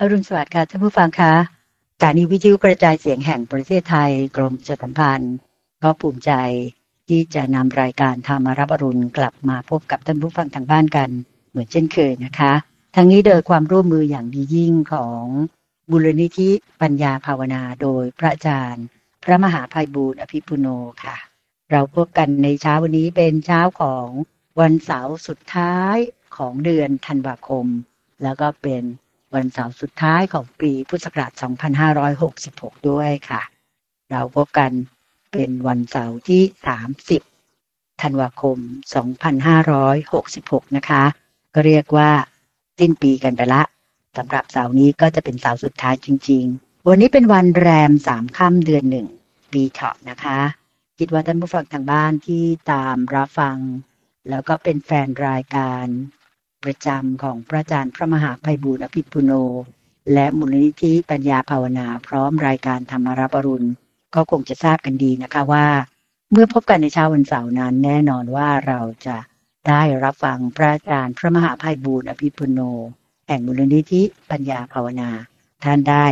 อรุณสวัสดิ์ค่ะท่านผู้ฟังคะสถานีวิทยุกระจายเสียงแห่งประเทศไทยกรมจัสัมพันธ์ก็ภูมิใจที่จะนำรายการธรรมารับอรุณกลับมาพบกับท่านผู้ฟังทางบ้านกัน เหมือนเช่นเคยนะคะ ทั้งนี้โดยความร่วมมืออย่างดียิ่งของบุรณิธิปัญญาภาวนาโดยพระอาจารย์ พระมหาภัยบูร์อภิปุโนค่ะ เราพบกันในเช้าวันนี้เป็นเช้าของวันเสาร์สุดท้ายของเดือนธันวาคม แล้วก็เป็น วันเสาร์สุดท้ายของปีพุทธศักราช 2566 ด้วยค่ะ เราพบกันเป็นวันเสาร์ที่ 30 ธันวาคม 2566 นะคะ ก็เรียกว่าสิ้นปีกันไปละสำหรับเสาร์นี้ก็จะเป็นเสาร์สุดท้ายจริง ๆ วันนี้เป็นวันแรมสามค่ำเดือนหนึ่งปีเถาะนะคะ คิดว่าท่านผู้ฟังทางบ้านที่ตามรับฟัง แล้วก็เป็นแฟนรายการ ประจำของพระอาจารย์พระมหาภัยบูร์อภิปุโน และมูลนิธิปัญญาภาวนาพร้อมรายการธรรมารับอรุณ ก็คงจะทราบกันดีนะคะว่า เมื่อพบกันในเช้าวันเสาร์นั้น แน่นอนว่าเราจะได้รับฟังพระอาจารย์พระมหาภัยบูร์อภิปุโน แห่งมูลนิธิปัญญาภาวนา ท่านได้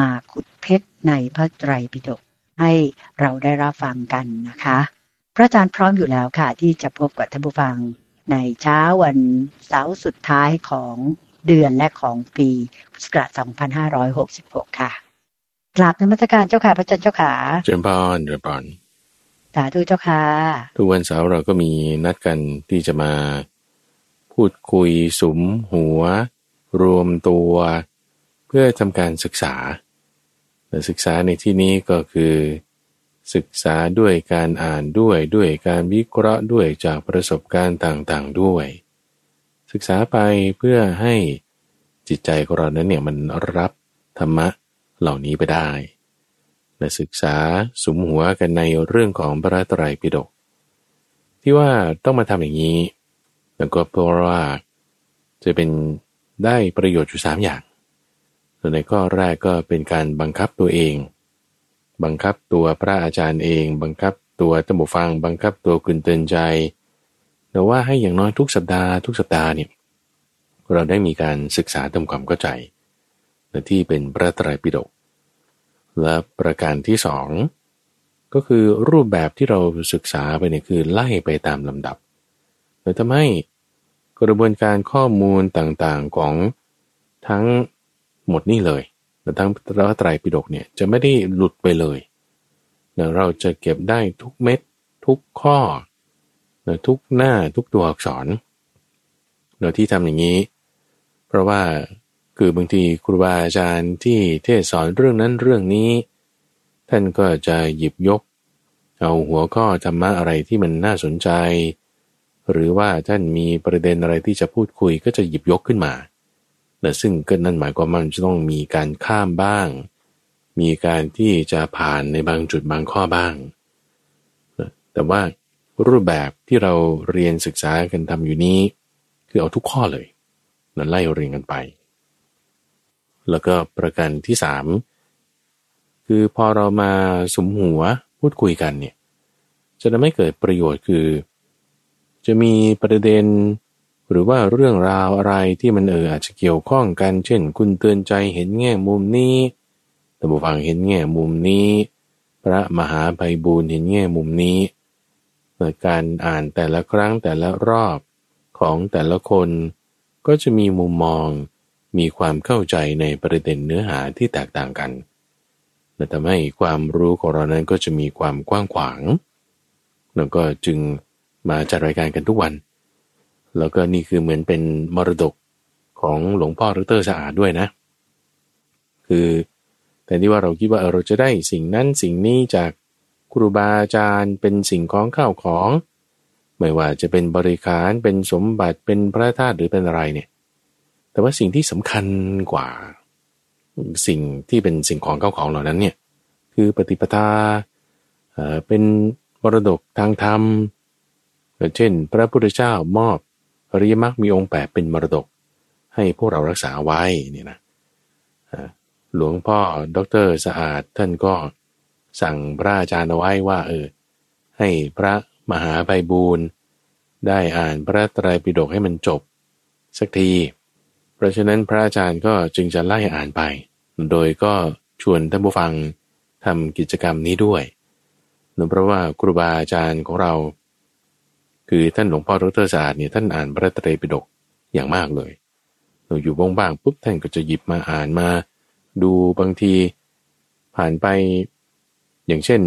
มาขุดเพชรในพระไตรปิฎกให้เราได้รับฟังกันนะคะ พระอาจารย์พร้อมอยู่แล้วค่ะที่จะพบกับท่านผู้ฟัง ในเช้าวันเสาร์สุดท้ายของเดือนและของปีพุทธศักราช2566 ค่ะกราบนมัสการเจ้าค่ะพระอาจารย์เจ้าค่ะเจริญพรเจริญพรสาธุเจ้าค่ะ ทุกวันเสาร์เราก็มีนัดกันที่จะมา พูดคุยสุมหัว รวมตัว เพื่อทำการศึกษาแต่ศึกษาในที่นี้ก็คือ ศึกษาด้วยการอ่านด้วยด้วยการวิเคราะห์ด้วยจากประสบการณ์ต่างๆด้วย ศึกษาไปเพื่อให้จิตใจของเรานั้นเนี่ยมันรับธรรมะเหล่านี้ไปได้และศึกษาสมหัวกันในเรื่องของพระตรปิฎกที่ว่าต้องมาทำอย่างนี้ แล้วก็เพราะว่าจะเป็นได้ประโยชน์อยู่สามอย่างส่วนในข้อแรกก็เป็นการบังคับตัวเอง บังคับตัวพระอาจารย์เอง บังคับตัวตัมุฟัง บังคับตัวคุณเตือนใจแต่ว่าให้อย่างน้อยทุกสัปดาห์ทุกสัปดาห์เนี่ยเราได้มีการศึกษาทำความเข้าใจในที่เป็นพระไตรปิฎกและประการที่สองก็คือรูปแบบที่เราศึกษาไปเนี่ยคือไล่ไปตามลำดับเลยทำให้กระบวนการข้อมูลต่างๆของทั้งหมดนี่เลย และทั้งพระไตรปิฎกเนี่ยจะไม่ได้หลุดไปเลยเราจะเก็บได้ทุกเม็ด ทุกข้อทุกหน้าทุกตัวอักษรโดยที่ทำอย่างนี้ เพราะว่าคือบางทีครูบาอาจารย์ที่เทศสอนเรื่องนั้นเรื่องนี้ ท่านก็จะหยิบยก เอาหัวข้อธรรมะอะไรที่มันน่าสนใจ หรือว่าท่านมีประเด็นอะไรที่จะพูดคุยก็จะหยิบยกขึ้นมา แต่ซึ่งก็นั่นหมายความว่ามันจะต้องมีการข้ามบ้าง มีการที่จะผ่านในบางจุดบางข้อบ้างแต่ว่ารูปแบบที่เราเรียนศึกษากันทำอยู่นี้ คือเอาทุกข้อเลยนั่นไล่เรียงกันไป แล้วก็ประการที่สามคือพอเรามาสมหัวพูดคุยกันเนี่ยจะทำให้เกิดประโยชน์คือ จะมีประเด็น หรือว่าเรื่องราวอะไรที่มันเอออาจจะเกี่ยวข้องกัน เช่น คุณเตือนใจเห็นแง่มุมนี้แต่บุฟังเห็นแง่มุมนี้ พระมหาไพบูลเห็นแง่มุมนี้การอ่านแต่ละครั้งแต่ละรอบของแต่ละคน ก็จะมีมุมมองมีความเข้าใจในประเด็นเนื้อหาที่แตกต่างกันและทำให้ความรู้ของเรานั้นก็จะมีความกว้างขวาง แล้วก็จึงมาจัดรายการกันทุกวัน แล้วก็นี่คือเหมือนเป็นมรดกของหลวงพ่อรัตเตอร์สะอาดด้วยนะ คือแต่ที่ว่าเราคิดว่าเราจะได้สิ่งนั้นสิ่งนี้จากครูบาอาจารย์เป็นสิ่งของข้าวของ ไม่ว่าจะเป็นบริการเป็นสมบัติเป็นพระธาตุหรือเป็นอะไรเนี่ย แต่ว่าสิ่งที่สำคัญกว่า สิ่งที่เป็นสิ่งของเก้าของเหล่านั้นเนี่ยคือปฏิปทาเป็นมรดกทางธรรมเช่น พระพุทธเจ้ามอบ อริยมรรคมีองค์แปดเป็นมรดก ให้พวกเรารักษาไว้เนี่ยนะหลวงพ่อดรสะอาดท่านก็สั่งพระอาจารย์เอาไว้ว่าเออให้พระมหาไพบูรณ์ได้อ่านพระไตรปิฎกให้มันจบ สักที เพราะฉะนั้นพระอาจารย์ก็จึงจะไล่อ่านไป โดยก็ชวนท่านผู้ฟังทำกิจกรรมนี้ด้วยเนื่องเพราะว่าครูบาอาจารย์ของเรา คือท่านหลวงพ่อดรศาสตร์เนี่ยท่านอ่านพระไตรปิฎกอย่างมากเลยเราอยู่บ้างๆปุ๊บท่านก็จะหยิบมาอ่านมา ดูบางทีผ่านไป อย่างเช่น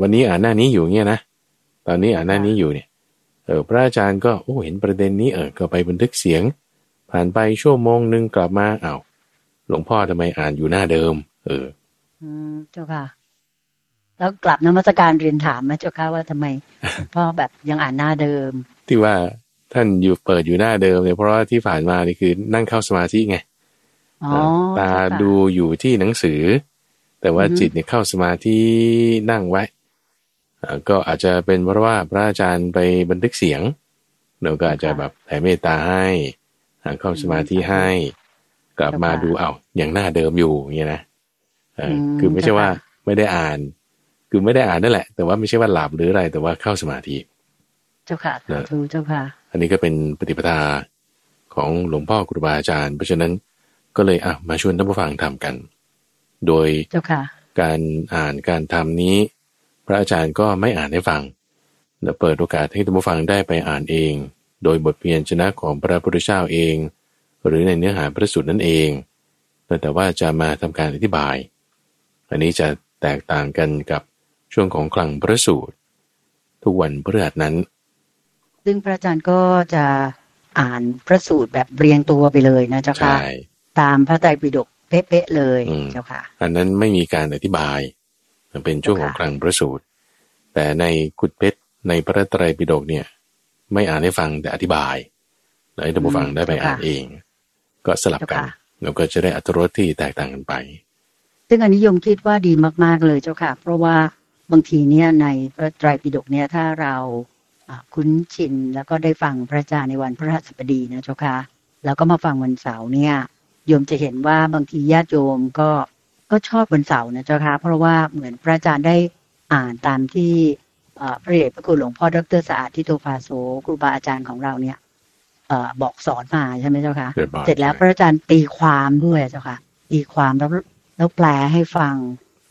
วันนี้อ่านหน้านี้อยู่เงี้ยนะตอนนี้อ่านหน้านี้อยู่เนี่ยเออพระอาจารย์ก็โอ้เห็นประเด็นนี้เออก็ไปบันทึกเสียง ผ่านไปชั่วโมงหนึ่งกลับมาอา้าวหลวงพ่อทำไมอ่านอยู่หน้าเดิม เออ อืมเจ้าค่ะ แล้วกลับนมัสการเรียนถามไหมเจ้าค่ะว่าทำไมหลวงพ่อแบบยังอ่านหน้าเดิม ที่ว่าท่านอยู่เปิดอยู่หน้าเดิมเนี่ยเพราะว่าที่ผ่านมานี่คือนั่งเข้าสมาธิไงอ๋อตาเจ้ค่ะดูอยู่ที่หนังสือ แต่ว่าอือฮึจิตเนี่ยเข้าสมาธินั่งไว้อ่าก็อาจจะเป็นเพราะว่าพระอาจารย์ไปบันทึกเสียงเราก็อาจจะแบบแผ่เมตตาให้อ่าเข้าสมาธิให้ กลับมาดูเอ้าอย่างหน้าเดิมอยู่อย่างเงี้ยนะเอออคือไม่ใช่ว่าไม่ได้อ่าน คือไม่ได้อ่านนั่นแหละ แต่ว่าไม่ใช่ว่าหลับหรืออะไร แต่ว่าเข้าสมาธิ เจ้าค่ะสาธุเจ้าค่ะ อันนี้ก็เป็นปฏิปทาของหลวงพ่อครูบาอาจารย์ เพราะฉะนั้นก็เลยอะมาชวนท่านผู้ฟังทำกัน โดยเจ้าค่ะ การอ่านการทำนี้ พระอาจารย์ก็ไม่อ่านให้ฟัง และเปิดโอกาสให้ท่านผู้ฟังได้ไปอ่านเอง โดยบทเพียนชนะของพระพุทธเจ้าเอง หรือในเนื้อหาพระสูตรนั่นเองแต่แต่ว่าจะมาทำการอธิบาย อันนี้จะแตกต่างกันกับ ช่วงของคลังพระสูตร ทุกวันพฤหัสนั้น ซึ่งพระอาจารย์ก็จะอ่านพระสูตรแบบเรียงตัวไปเลยนะเจ้าค่ะใช่ตามพระไตรปิฎกเป๊ะๆเลยอืมเจ้าค่ะอันนั้นไม่มีการอธิบาย มันเป็นช่วงของค่ะคลังพระสูตร แต่ในกุดเพชรในพระไตรปิฎกเนี่ย ไม่อ่านให้ฟังแต่อธิบายแล้วให้ท่านผู้ฟังได้ไปอ่านเอง ก็สลับกันแล้วก็จะได้อัตรสที่แตกต่างกันไป ซึ่งอันนี้โยมคิดว่าดีมากๆเลยเจ้าค่ะ เพราะว่า บางทีเนี่ยในพระไตรปิฎกเนี่ยถ้าเราอ่าคุ้นชินแล้วก็ได้ฟังพระอาจารย์ในวันพระราชบดีนะเจ้าค่ะแล้วก็มาฟังวันเสาร์เนี่ยโยมจะเห็นว่าบางทีญาติโยมก็ก็ชอบวันเสาร์นะเจ้าค่ะเพราะว่าเหมือนพระอาจารย์ได้อ่านตามที่เอ่อพระเดชพระคุณหลวงพ่อดรสะอาดทิโตภาโสครูบาอาจารย์ของเราเนี่ยเอ่อบอกสอนมาใช่ไหมเจ้าค่ะเกิดบ่อยเสร็จแล้วใช่พระอาจารย์ตีความด้วยเจ้าค่ะตีความแล้วแล้วแปลให้ฟัง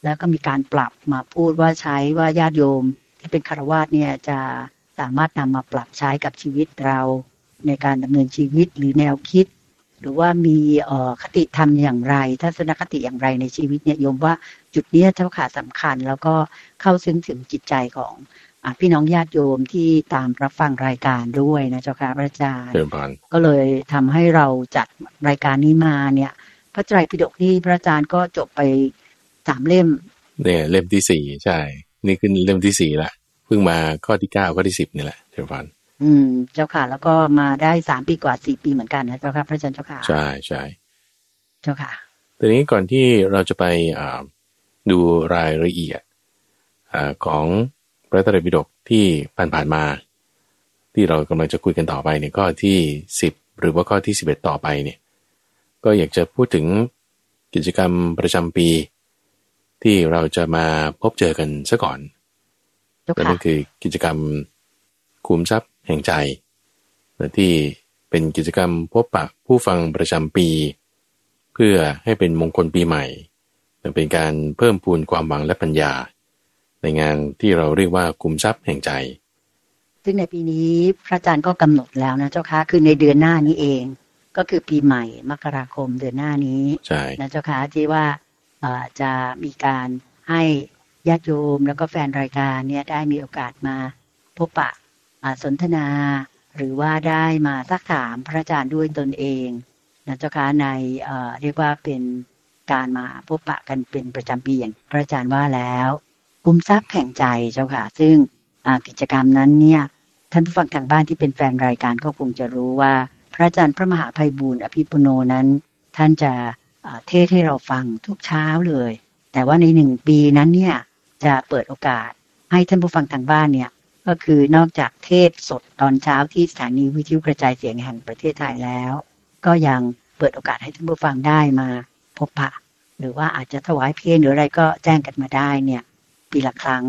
แล้วก็มีการปรับมาพูดว่าใช้ว่าญาติโยม ที่เป็นคารวาสเนี่ยจะสามารถนำมาปรับใช้กับชีวิตเราในการดำเนินชีวิตหรือแนวคิด หรือว่ามีเอ่อคติธรรมอย่างไรทัศนคติอย่างไรในชีวิตเนี่ยโยมว่าจุดเนี้ยเจ้าค่ะสำคัญ แล้วก็เข้าซึ้งถึงจิตใจของอาพี่น้องญาติโยมที่ตามรับฟังรายการด้วยนะเจ้าค่ะพระอาจารย์เดิมพรก็เลยทำให้เราจัดรายการนี้มาเนี่ย พระไตรปิฎกนี่พระอาจารย์ก็จบไป สามเล่ม เนี่ย เล่มที่สี่ใช่ นี่คือเล่มที่สี่ละเพิ่งมาข้อที่เก้าข้อที่สิบนี่แหละเดิมพรอืม เจ้าค่ะ แล้วก็มาได้สามปีกว่าสี่ปีเหมือนกันนะเจ้าค่ะพระอาจารย์เจ้าค่ะใช่ใช่เจ้าค่ะทีนี้ก่อนที่เราจะไปอ่าดูรายละเอียดอาของพระไตรปิฎกที่ผ่านๆมา ที่เรากำลังจะคุยกันต่อไปเนี่ยข้อที่สิบหรือว่าข้อที่สิบเอ็ดต่อไปเนี่ย ก็อยากจะพูดถึงกิจกรรมประจำปี ที่เราจะมาพบเจอกันซะก่อนเจ้าและค่ะนั่นคือกิจกรรมคุมทรัพย์แห่งใจและที่เป็นกิจกรรมพบปะผู้ฟังประจำปี เพื่อให้เป็นมงคลปีใหม่และเป็นการเพิ่มพูนความหวังและปัญญา ในงานที่เราเรียกว่าคุมทรัพย์แห่งใจ ซึ่งในปีนี้พระอาจารย์ก็กำหนดแล้วนะเจ้าค่ะคือในเดือนหน้านี้เอง ก็คือปีใหม่มกราคมเดือนหน้านี้ใช่นะเจ้าค่ะที่ว่าเอ่อ จะมีการให้ญาติโยมแล้วก็แฟนรายการเนี่ยได้มีโอกาสมาพบปะสนทนา หรือว่าได้มาซักถามพระอาจารย์ด้วยตนเองนะเจ้าค่ะในเรียกว่าเป็นการมาพบปะกันเป็นประจำปีอย่างพระอาจารย์ว่าแล้วกุมทรัพย์แห่งใจเจ้าค่ะ ซึ่งกิจกรรมนั้นเนี่ยท่านผู้ฟังทางบ้านที่เป็นแฟนรายการก็คงจะรู้ว่า พระอาจารย์พระมหาภัยบูร์อภิปุโนนั้น ท่านจะ เทศให้เราฟังทุกเช้าเลย แต่ว่าในหนึ่งปีนั้นเนี่ยจะเปิดโอกาสให้ท่านผู้ฟังทางบ้านเนี่ยก็คือนอกจากเทศสดตอนเช้าที่สถานีวิทยุกระจายเสียงแห่งประเทศไทยแล้ว ก็ยังเปิดโอกาสให้ท่านผู้ฟังได้มาพบปะ หรือว่าอาจจะถวายเพลงหรืออะไรก็แจ้งกันมาได้เนี่ยปีละครั้ง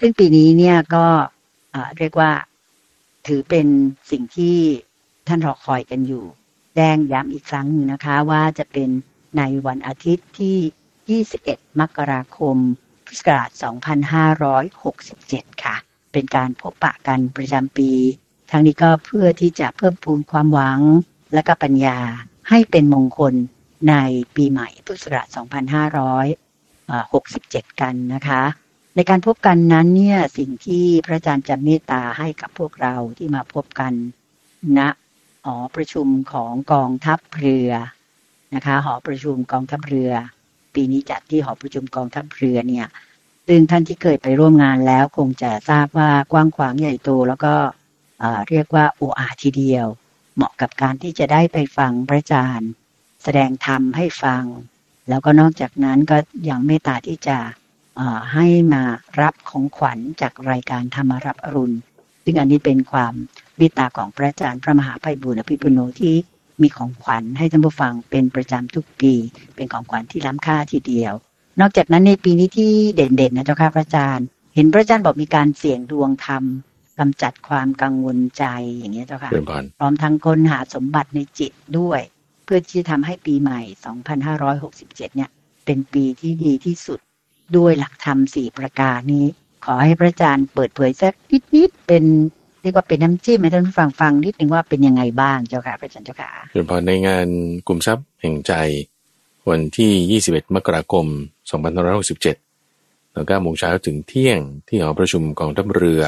ซึ่งปีนี้เนี่ยก็เรียกว่าถือเป็นสิ่งที่ท่านรอคอยกันอยู่ แจ้งย้ำอีกครั้งหนึ่งนะคะว่าจะเป็นในวันอาทิตย์ที่ 21 มกราคม พุทธศักราช 2567 ค่ะ เป็นการพบปะกันประจำปี ทั้งนี้ก็เพื่อที่จะเพิ่มพูนความหวังและก็ปัญญาให้เป็นมงคลในปีใหม่พุทธศักราช 2567 กันนะคะ ในการพบกันนั้นเนี่ยสิ่งที่พระอาจารย์จะเมตตาให้กับพวกเราที่มาพบกันณนะ หอประชุมของกองทัพเรือนะคะ หอประชุมกองทัพเรือ ปีนี้จัดที่หอประชุมกองทัพเรือเนี่ย ซึ่งท่านที่เคยไปร่วมงานแล้วคงจะทราบว่ากว้างขวางใหญ่โตแล้วก็เรียกว่าโออาทีเดียว เหมาะกับการที่จะได้ไปฟังพระอาจารย์ แสดงธรรมให้ฟัง แล้วก็นอกจากนั้นก็ยังเมตตาที่จะให้มารับของขวัญจากรายการธรรมรับอรุณ ซึ่งอันนี้เป็นความ วิตาของพระอาจารย์พระมหาไพบุญอภิปุโนที่มีของขวัญให้ท่านผู้ฟังเป็นประจำทุกปี เป็นของขวัญที่ล้ำค่าทีเดียว นอกจากนั้นในปีนี้ที่เด่นๆนะเจ้าค่ะพระอาจารย์ เห็นพระอาจารย์บอกมีการเสี่ยงดวงธรรมกำจัดความกังวลใจอย่างนี้เจ้าค่ะพร้อมทั้งค้นหาสมบัติในจิตด้วย เพื่อที่จะทำให้ปีใหม่ 2567 เนี่ย เป็นปีที่ดีที่สุดด้วยหลักธรรมสี่ประการนี้ ขอให้พระอาจารย์เปิดเผยสักนิดๆเป็น เรียกว่าเป็นน้ำจิ้มให้ท่านผู้ฟังฟังนิดนึงว่าเป็นยังไงบ้างเจ้าค่ะพระอาจารย์เจ้าค่ะเดี๋ยพอในงานกลุ่มทรัพย์แห่งใจ วันที่ 21 มกราคม 2567แล้วก็โมงเช้าถึงเที่ยงที่หอประชุมกองทัพเรือ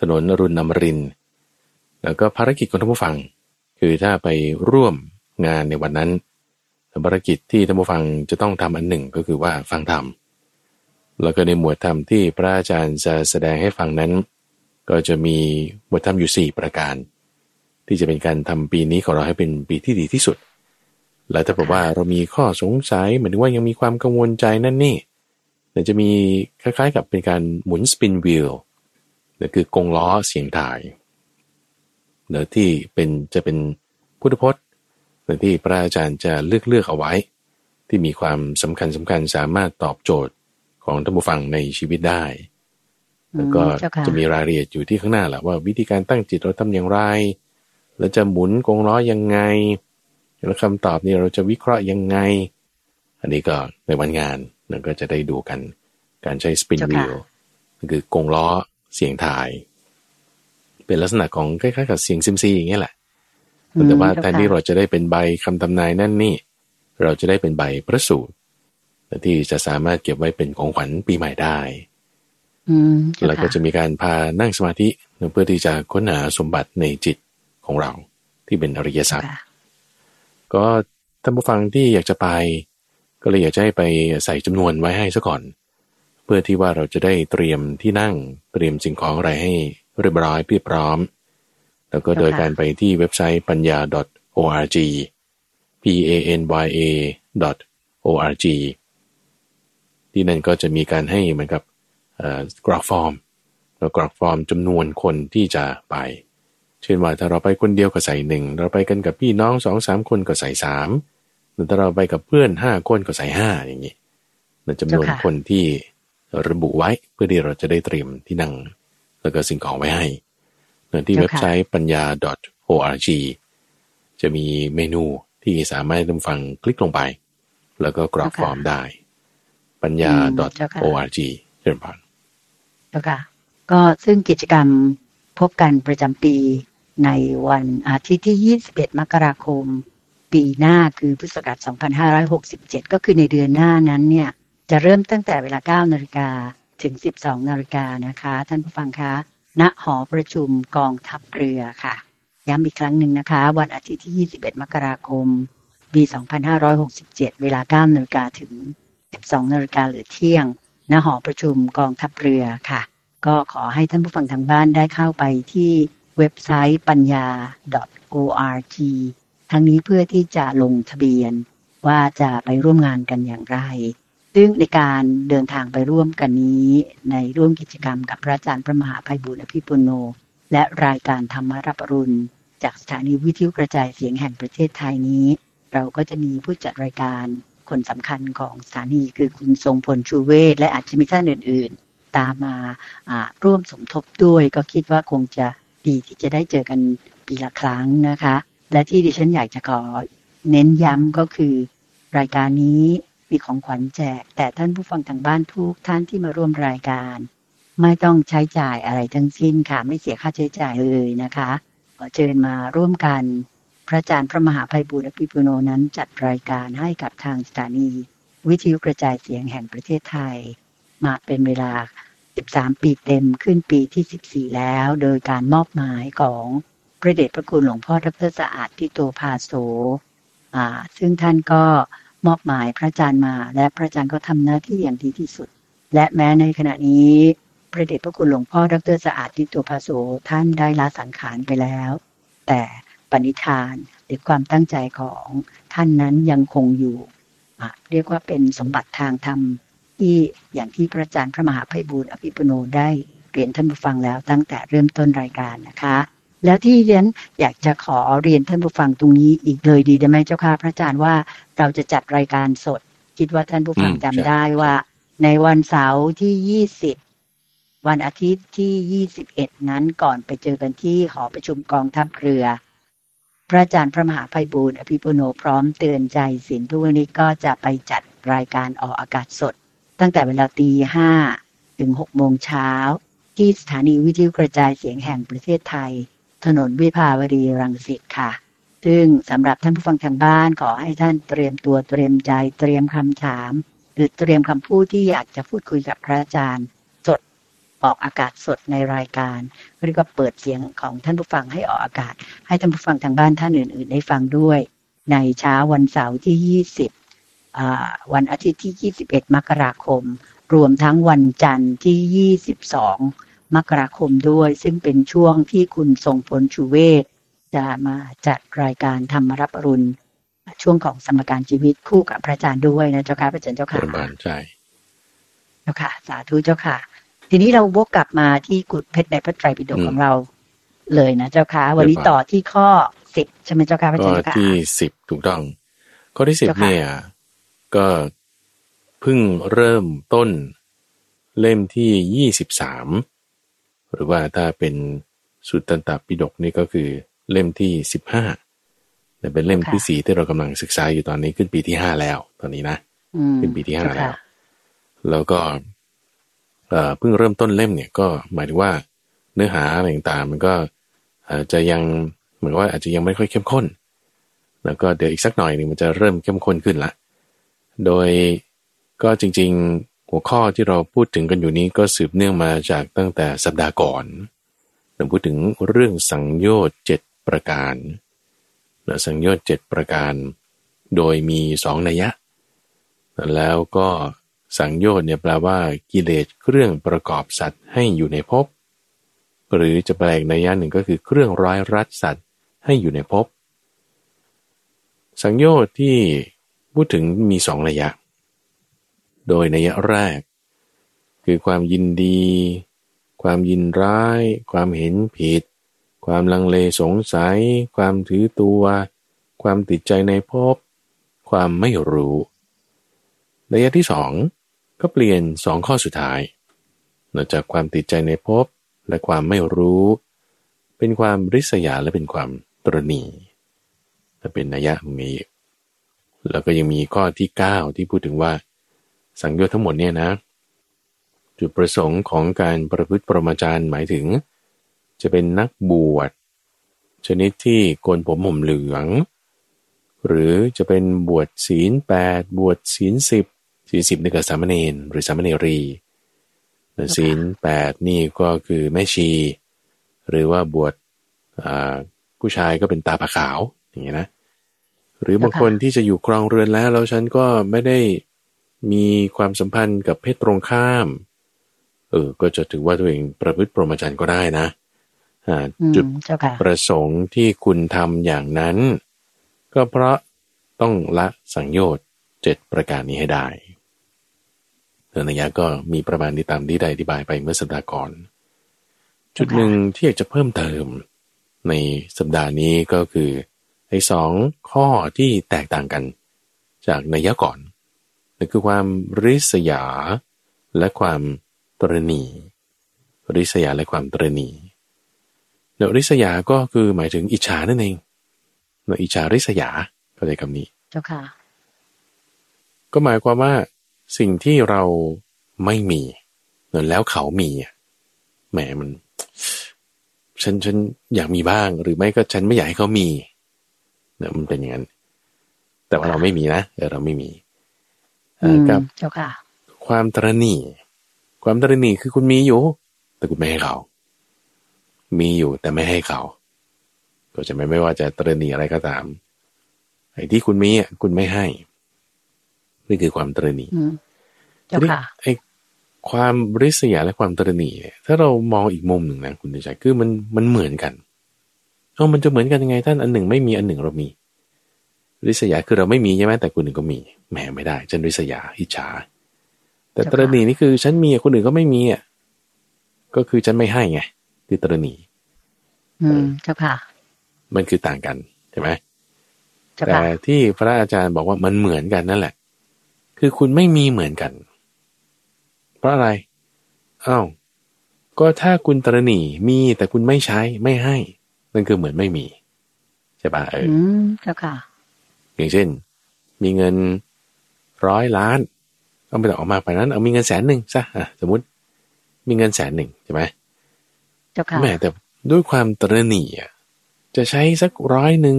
ถนนรุณนมริน แล้วก็ภารกิจของท่านผู้ฟัง คือถ้าไปร่วมงานในวันนั้นภารกิจที่ท่านผู้ฟังจะต้องทำอันหนึ่งก็คือว่าฟังธรรมแล้วก็ในหมวดธรรมที่พระอาจารย์จะแสดงให้ฟังนั้น ก็จะมีหมวดธรรมอยู่ 4 ประการ ที่จะเป็นการทำปีนี้ของเราให้เป็นปีที่ดีที่สุด แล้วถ้าบอกว่าเรามีข้อสงสัยเหมือนว่ายังมีความกังวลใจนั่นนี่เดี๋ยวจะมีคล้ายๆ กับเป็นการหมุนสปินวิลนั่นคือกงล้อเสียงถ่ายเนื้อที่เป็นจะเป็นพุทธพจน์เนื้อที่พระอาจารย์จะเลือกเลือกเอาไว้ ที่มีความสำคัญสำคัญสามารถตอบโจทย์ของท่านผู้ฟังในชีวิตได้ แล้วก็จะมีรายละเอียดอยู่ที่ข้างหน้าแหละว่าวิธีการตั้งจิตเราทำอย่างไร แล้วจะหมุนกงล้อยังไง แล้วคำตอบนี้เราจะวิเคราะห์ยังไง อันนี้ก็ในวันงานนั่นก็จะได้ดูกันการใช้สปินวิลคือกงล้อเสียงถ่าย เป็นลักษณะของคล้ายๆกับเสียงซิมซีอย่างเงี้ยแหละแต่ว่าแทนที่เราจะได้เป็นใบคำทำนายนั่นนี่ เราจะได้เป็นใบพระสูตรที่จะสามารถเก็บไว้เป็นของขวัญปีใหม่ได้ แล้วก็จะมีการพานั่งสมาธิเพื่อที่จะค้นหาสมบัติในจิตของเราที่เป็นอริยสัจก็ท่านผู้ฟังที่อยากจะไป ก็เลยอยากจะให้ไปใส่จำนวนไว้ให้ซะก่อน เพื่อที่ว่าเราจะได้เตรียมที่นั่งเตรียมสิ่งของอะไรให้เรียบร้อยเพียบพร้อม แล้วก็โดยการไปที่เว็บไซต์ปัญญา .org p a n y a .org ที่นั่นก็จะมีการให้เหมือนกับ กรอกฟอร์มแล้วกรอกฟอร์มจำนวนคนที่จะไป เช่นว่าถ้าเราไปคนเดียวก็ใส่หนึ่งเราไปกันกับพี่น้องสองสามคนก็ใส่สามถ้าเราไปกับเพื่อนห้าคนก็ใส่ห้าอย่างนี้นั่นจำนวนคนที่ระบุไว้เพื่อที่เราจะได้เตรียมที่นั่งแล้วก็สิ่งของไว้ให้ที่เว็บไซต์ปัญญา .org จะมีเมนูที่สามารถทำฟังคลิกลงไป แล้วก็กรอกฟอร์มได้ ปัญญา .org เชิญผ่าน เจ้าค่ะ ก็ซึ่งกิจกรรมพบกันประจำปีในวันอาทิตย์ที่ 21 มกราคม ปีหน้าคือพุทธศักราช 2567 ก็คือในเดือนหน้านั้นเนี่ย จะเริ่มตั้งแต่เวลา 9 นาฬิกาถึง 12 นาฬิกานะคะ ท่านผู้ฟังคะณหอประชุมกองทัพเรือค่ะ ย้ำอีกครั้งหนึ่งนะคะ วันอาทิตย์ที่ 21 มกราคม ปี 2567 เวลา 9 นาฬิกาถึง 12 นาฬิกาหรือเที่ยง ณหอประชุมกองทัพเรือค่ะ ก็ขอให้ท่านผู้ฟังทางบ้านได้เข้าไปที่เว็บไซต์ปัญญา .org ทั้งนี้เพื่อที่จะลงทะเบียนว่าจะไปร่วมงานกันอย่างไร ซึ่งในการเดินทางไปร่วมกันนี้ ในร่วมกิจกรรมกับพระอาจารย์พระมหาภัยบุญอภิปุโน และรายการธรรมรับรุณ จากสถานีวิทยุกระจายเสียงแห่งประเทศไทยนี้ เราก็จะมีผู้จัดรายการ คนสำคัญของสถานีคือคุณทรงพลชูเวศและอาจจะมีท่านอื่น ๆ ตามมาร่วมสมทบด้วย ก็คิดว่าคงจะดีที่จะได้เจอกันปีละครั้งนะคะ และที่ดิฉันอยากจะขอเน้นย้ำก็คือ รายการนี้มีของขวัญแจก แต่ท่านผู้ฟังทางบ้านทุกท่านที่มาร่วมรายการ ไม่ต้องใช้จ่ายอะไรทั้งสิ้นค่ะ ไม่เสียค่าใช้จ่ายเลยนะคะขอเชิญมาร่วมกัน พระอาจารย์พระมหาภัยบุญอภิปุโนนั้นจัดรายการให้กับทางสถานี วิทยุกระจายเสียงแห่งประเทศไทย มาเป็นเวลา 13 ปีเต็มขึ้นปีที่ 14 แล้ว โดยการมอบหมายของพระเดชพระคุณหลวงพ่อดรสะอาดทิโตภาโสอ่าซึ่งท่านก็มอบหมายพระอาจารย์มา และพระอาจารย์ก็ทำหน้าที่อย่างดีที่สุด และแม้ในขณะนี้พระเดชพระคุณหลวงพ่อดรสะอาดทิโตภาโสท่านได้ลาสังขารไปแล้ว แต่ ปณิธาน หรือความตั้งใจของท่านนั้นยังคงอยู่อะเรียกว่าเป็นสมบัติทางธรรมที่อย่างที่พระอาจารย์พระมหาภัยบูร์อภิปุโนได้เรียนท่านผู้ฟังแล้วตั้งแต่เริ่มต้นรายการนะคะ แล้วที่เรียนอยากจะขอเรียนท่านผู้ฟังตรงนี้อีกเลยดีได้ไหมเจ้าค่ะพระอาจารย์ว่าเราจะจัดรายการสด คิดว่าท่านผู้ฟังอืมจำใช่ได้ว่า ในวันเสาร์ที่ยี่สิบวันอาทิตย์ที่ยี่สิบเอ็ดนั้นก่อนไปเจอกันที่หอประชุมกองทัพเรือ พระอาจารย์พระมหาภัยบูร์อภิปุโนพร้อมเตือนใจสินทุกวันนี้ก็จะไปจัดรายการออกอากาศสด ตั้งแต่เวลาตีห้าถึงหกโมงเช้า ที่สถานีวิทยุกระจายเสียงแห่งประเทศไทย ถนนวิภาวดีรังสิตค่ะ ซึ่งสำหรับท่านผู้ฟังทางบ้านขอให้ท่านเตรียมตัวเตรียมใจเตรียมคำถาม หรือเตรียมคำพูดที่อยากจะพูดคุยกับพระอาจารย์ ออกอากาศสดในรายการเรียกว่าเปิดเสียงของท่านผู้ฟังให้ออกอากาศ ให้ท่านผู้ฟังทางบ้านท่านอื่น ๆ ได้ฟังด้วย ในเช้าวันเสาร์ที่ 20อ่าวันอาทิตย์ที่ 21 มกราคม รวมทั้งวันจันทร์ที่ 22 มกราคมด้วย ซึ่งเป็นช่วงที่คุณทรงพลชูเวศจะมาจัดรายการธรรมรับอรุณช่วงของสมการชีวิตคู่กับพระอาจารย์ด้วยนะเจ้าค่ะพระอาจารย์เจ้าปค่ะระมาณใช่เจ้าค่ะ สาธุเจ้าค่ะ ทีนี้เราวกกลับมาที่กุฎเพชรในพระไตรปิฎกอืมของเราเลยนะเจ้าค่ะ วันนี้เดี๋ยวก่อนต่อที่ข้อสิบใช่ไหมเจ้าค่ะพระอาก็จารย์เจ้าค่ะที่สิบถูกต้อง ข้อที่สิบเจ้าค่ะเนี่ยก็เพิ่งเริ่มต้นเล่มที่ยี่สิบสามหรือว่าถ้าเป็นสุตตันตปิฎกนี่ก็คือเล่มที่สิบห้าแต่เป็นเล่มที่สี่ที่เรากำลังศึกษาอยู่ตอนนี้ขึ้นปีที่ห้าแล้ว ตอนนี้นะอืมเป็นปีที่ห้าเจ้าแล้ค่ะวแล้วก็ เพิ่งเริ่มต้นเล่มเนี่ยก็หมายถึงว่าเนื้อหาอะไรต่างๆมันก็อาจจะยังเหมือนว่าอาจจะยังไม่ค่อยเข้มข้น แล้วก็เดี๋ยวอีกสักหน่อยหนึ่งมันจะเริ่มเข้มข้นขึ้นละ โดยก็จริงๆหัวข้อที่เราพูดถึงกันอยู่นี้ก็สืบเนื่องมาจากตั้งแต่สัปดาห์ก่อนเราพูดถึงเรื่องสังโยชน์เจ็ดประการนะสังโยชน์เจ็ดประการ โดยมีสองนัยยะ แล้วก็ สังโยชน์เนี่ยแปลว่ากิเลสเครื่องประกอบสัตว์ให้อยู่ในภพหรือจะแปลอีกนัยยะหนึ่งก็คือเครื่องร้อยรัดสัตว์ให้อยู่ในภพสังโยชน์ที่พูดถึงมีสองนัยะ โดยในัยยะแรก คือความยินดี ความยินร้าย ความเห็นผิด ความลังเลสงสัย ความถือตัว ความติดใจในภพความไม่รู้ ระยะที่สอง ก็เปลี่ยนสองข้อสุดท้ายนอกจากความติดใจในภพและความไม่รู้ เป็นความริษยาและเป็นความตรณีถ้าเป็นนัยยะตรงนี้แล้วก็ยังมีข้อที่ 9 ที่พูดถึงว่า สังโยชน์ทั้งหมดเนี่ยนะ จุดประสงค์ของการประพฤติปรมาจารย์หมายถึง จะเป็นนักบวชชนิดที่โกนผมห่มเหลือง หรือจะเป็นบวชศีลแปดบวชศีลสิบ ศีลสิบนี่ก็สามเณรหรือสามเณรีแต่ศีลแปดนี่ก็คือแม่ชี หรือว่าบวชอ่าผู้ชายก็เป็นตาผาขาวอย่างเงี้ยนะหรือบางคนที่จะอยู่ครองเรือนแล้ว แล้วฉันก็ไม่ได้มีความสัมพันธ์กับเพศตรงข้าม เออ ก็จะถือว่าตัวเองประพฤติปรหมจรรย์ก็ได้นะอ่าอืมจุดเจ้าค่ะประสงค์ที่คุณทำอย่างนั้น ก็เพราะต้องละสังโยชน์เจ็ดประการนี้ให้ได้เนื้อนัยยะก็มีประมาณนี้ตามที่ได้อธิบายไปเมื่อสัปดาห์ก่อน จุดหนึ่งที่อยากจะเพิ่มเติมในสัปดาห์นี้ก็คือไอ้สองข้อที่แตกต่างกัน จากนัยยะก่อนนั่นคือความริษยาและความตรณีริษยาและความตรณีเนริษยาก็คือหมายถึงอิจฉานั่นเองเนาะอิจฉาริษยาเข้าใจคำนี้ เจ้าค่ะ ก็หมายความว่า สิ่งที่เราไม่มีเนาะแล้วเขามีอะแหมมัน ฉันฉันอยากมีบ้าง หรือไม่ก็ฉันไม่อยากให้เขามีเนาะมันเป็นอย่างนั้น แต่ว่าเราไม่มีนะเออเราไม่มีเอ่ออืมกับเจ้าค่ะความตระหนี่ความตระหนี่คือคุณมีอยู่ แต่คุณไม่ให้เขา มีอยู่แต่ไม่ให้เขา ก็จะไม่ไม่ว่าจะตระหนี่อะไรก็ตามไอ้ที่คุณมีอะคุณไม่ให้ นี่คือความตระหนี่อืมเจ้าทีนี้ค่ะไอ้ความริษยาและความตระหนี่เนี่ยถ้าเรามองอีกมุมหนึ่งนะคุณดิชัยคือมันมันเหมือนกันเอ้ามันจะเหมือนกันยังไงท่านอันหนึ่งไม่มีอันหนึ่งเรามี ริษยาคือเราไม่มีใช่ไหมแต่คนอื่นก็มีแหมไม่ได้ฉันริษยาอิจฉา แต่เจ้าตค่ะระหนี่นี่คือฉันมีคนอื่นก็ไม่มีอะก็คือฉันไม่ให้ไงคือตระหนี่อืมเจ้าค่ะ มันคือต่างกันใช่ไหมเจ้าแต่ค่ะที่พระอาจารย์บอกว่ามันเหมือนกันนั่นแหละ คือคุณไม่มีเหมือนกัน เพราะอะไรอ้าวก็ถ้าคุณตระหนี่มีแต่คุณไม่ใช้ไม่ให้มันคือเหมือนไม่มีใช่ปะเอออือมเจ้าค่ะ อย่างเช่น มีเงินร้อยล้านเอาไปต่อออกมาไปนั้น เอามีเงินแสนหนึ่งซะอะสมมติ มีเงินแสนหนึ่งใช่ไหมเจ้าค่ะแม่แต่ด้วยความตระหนี่อะจะใช้สักร้อยหนึ่ง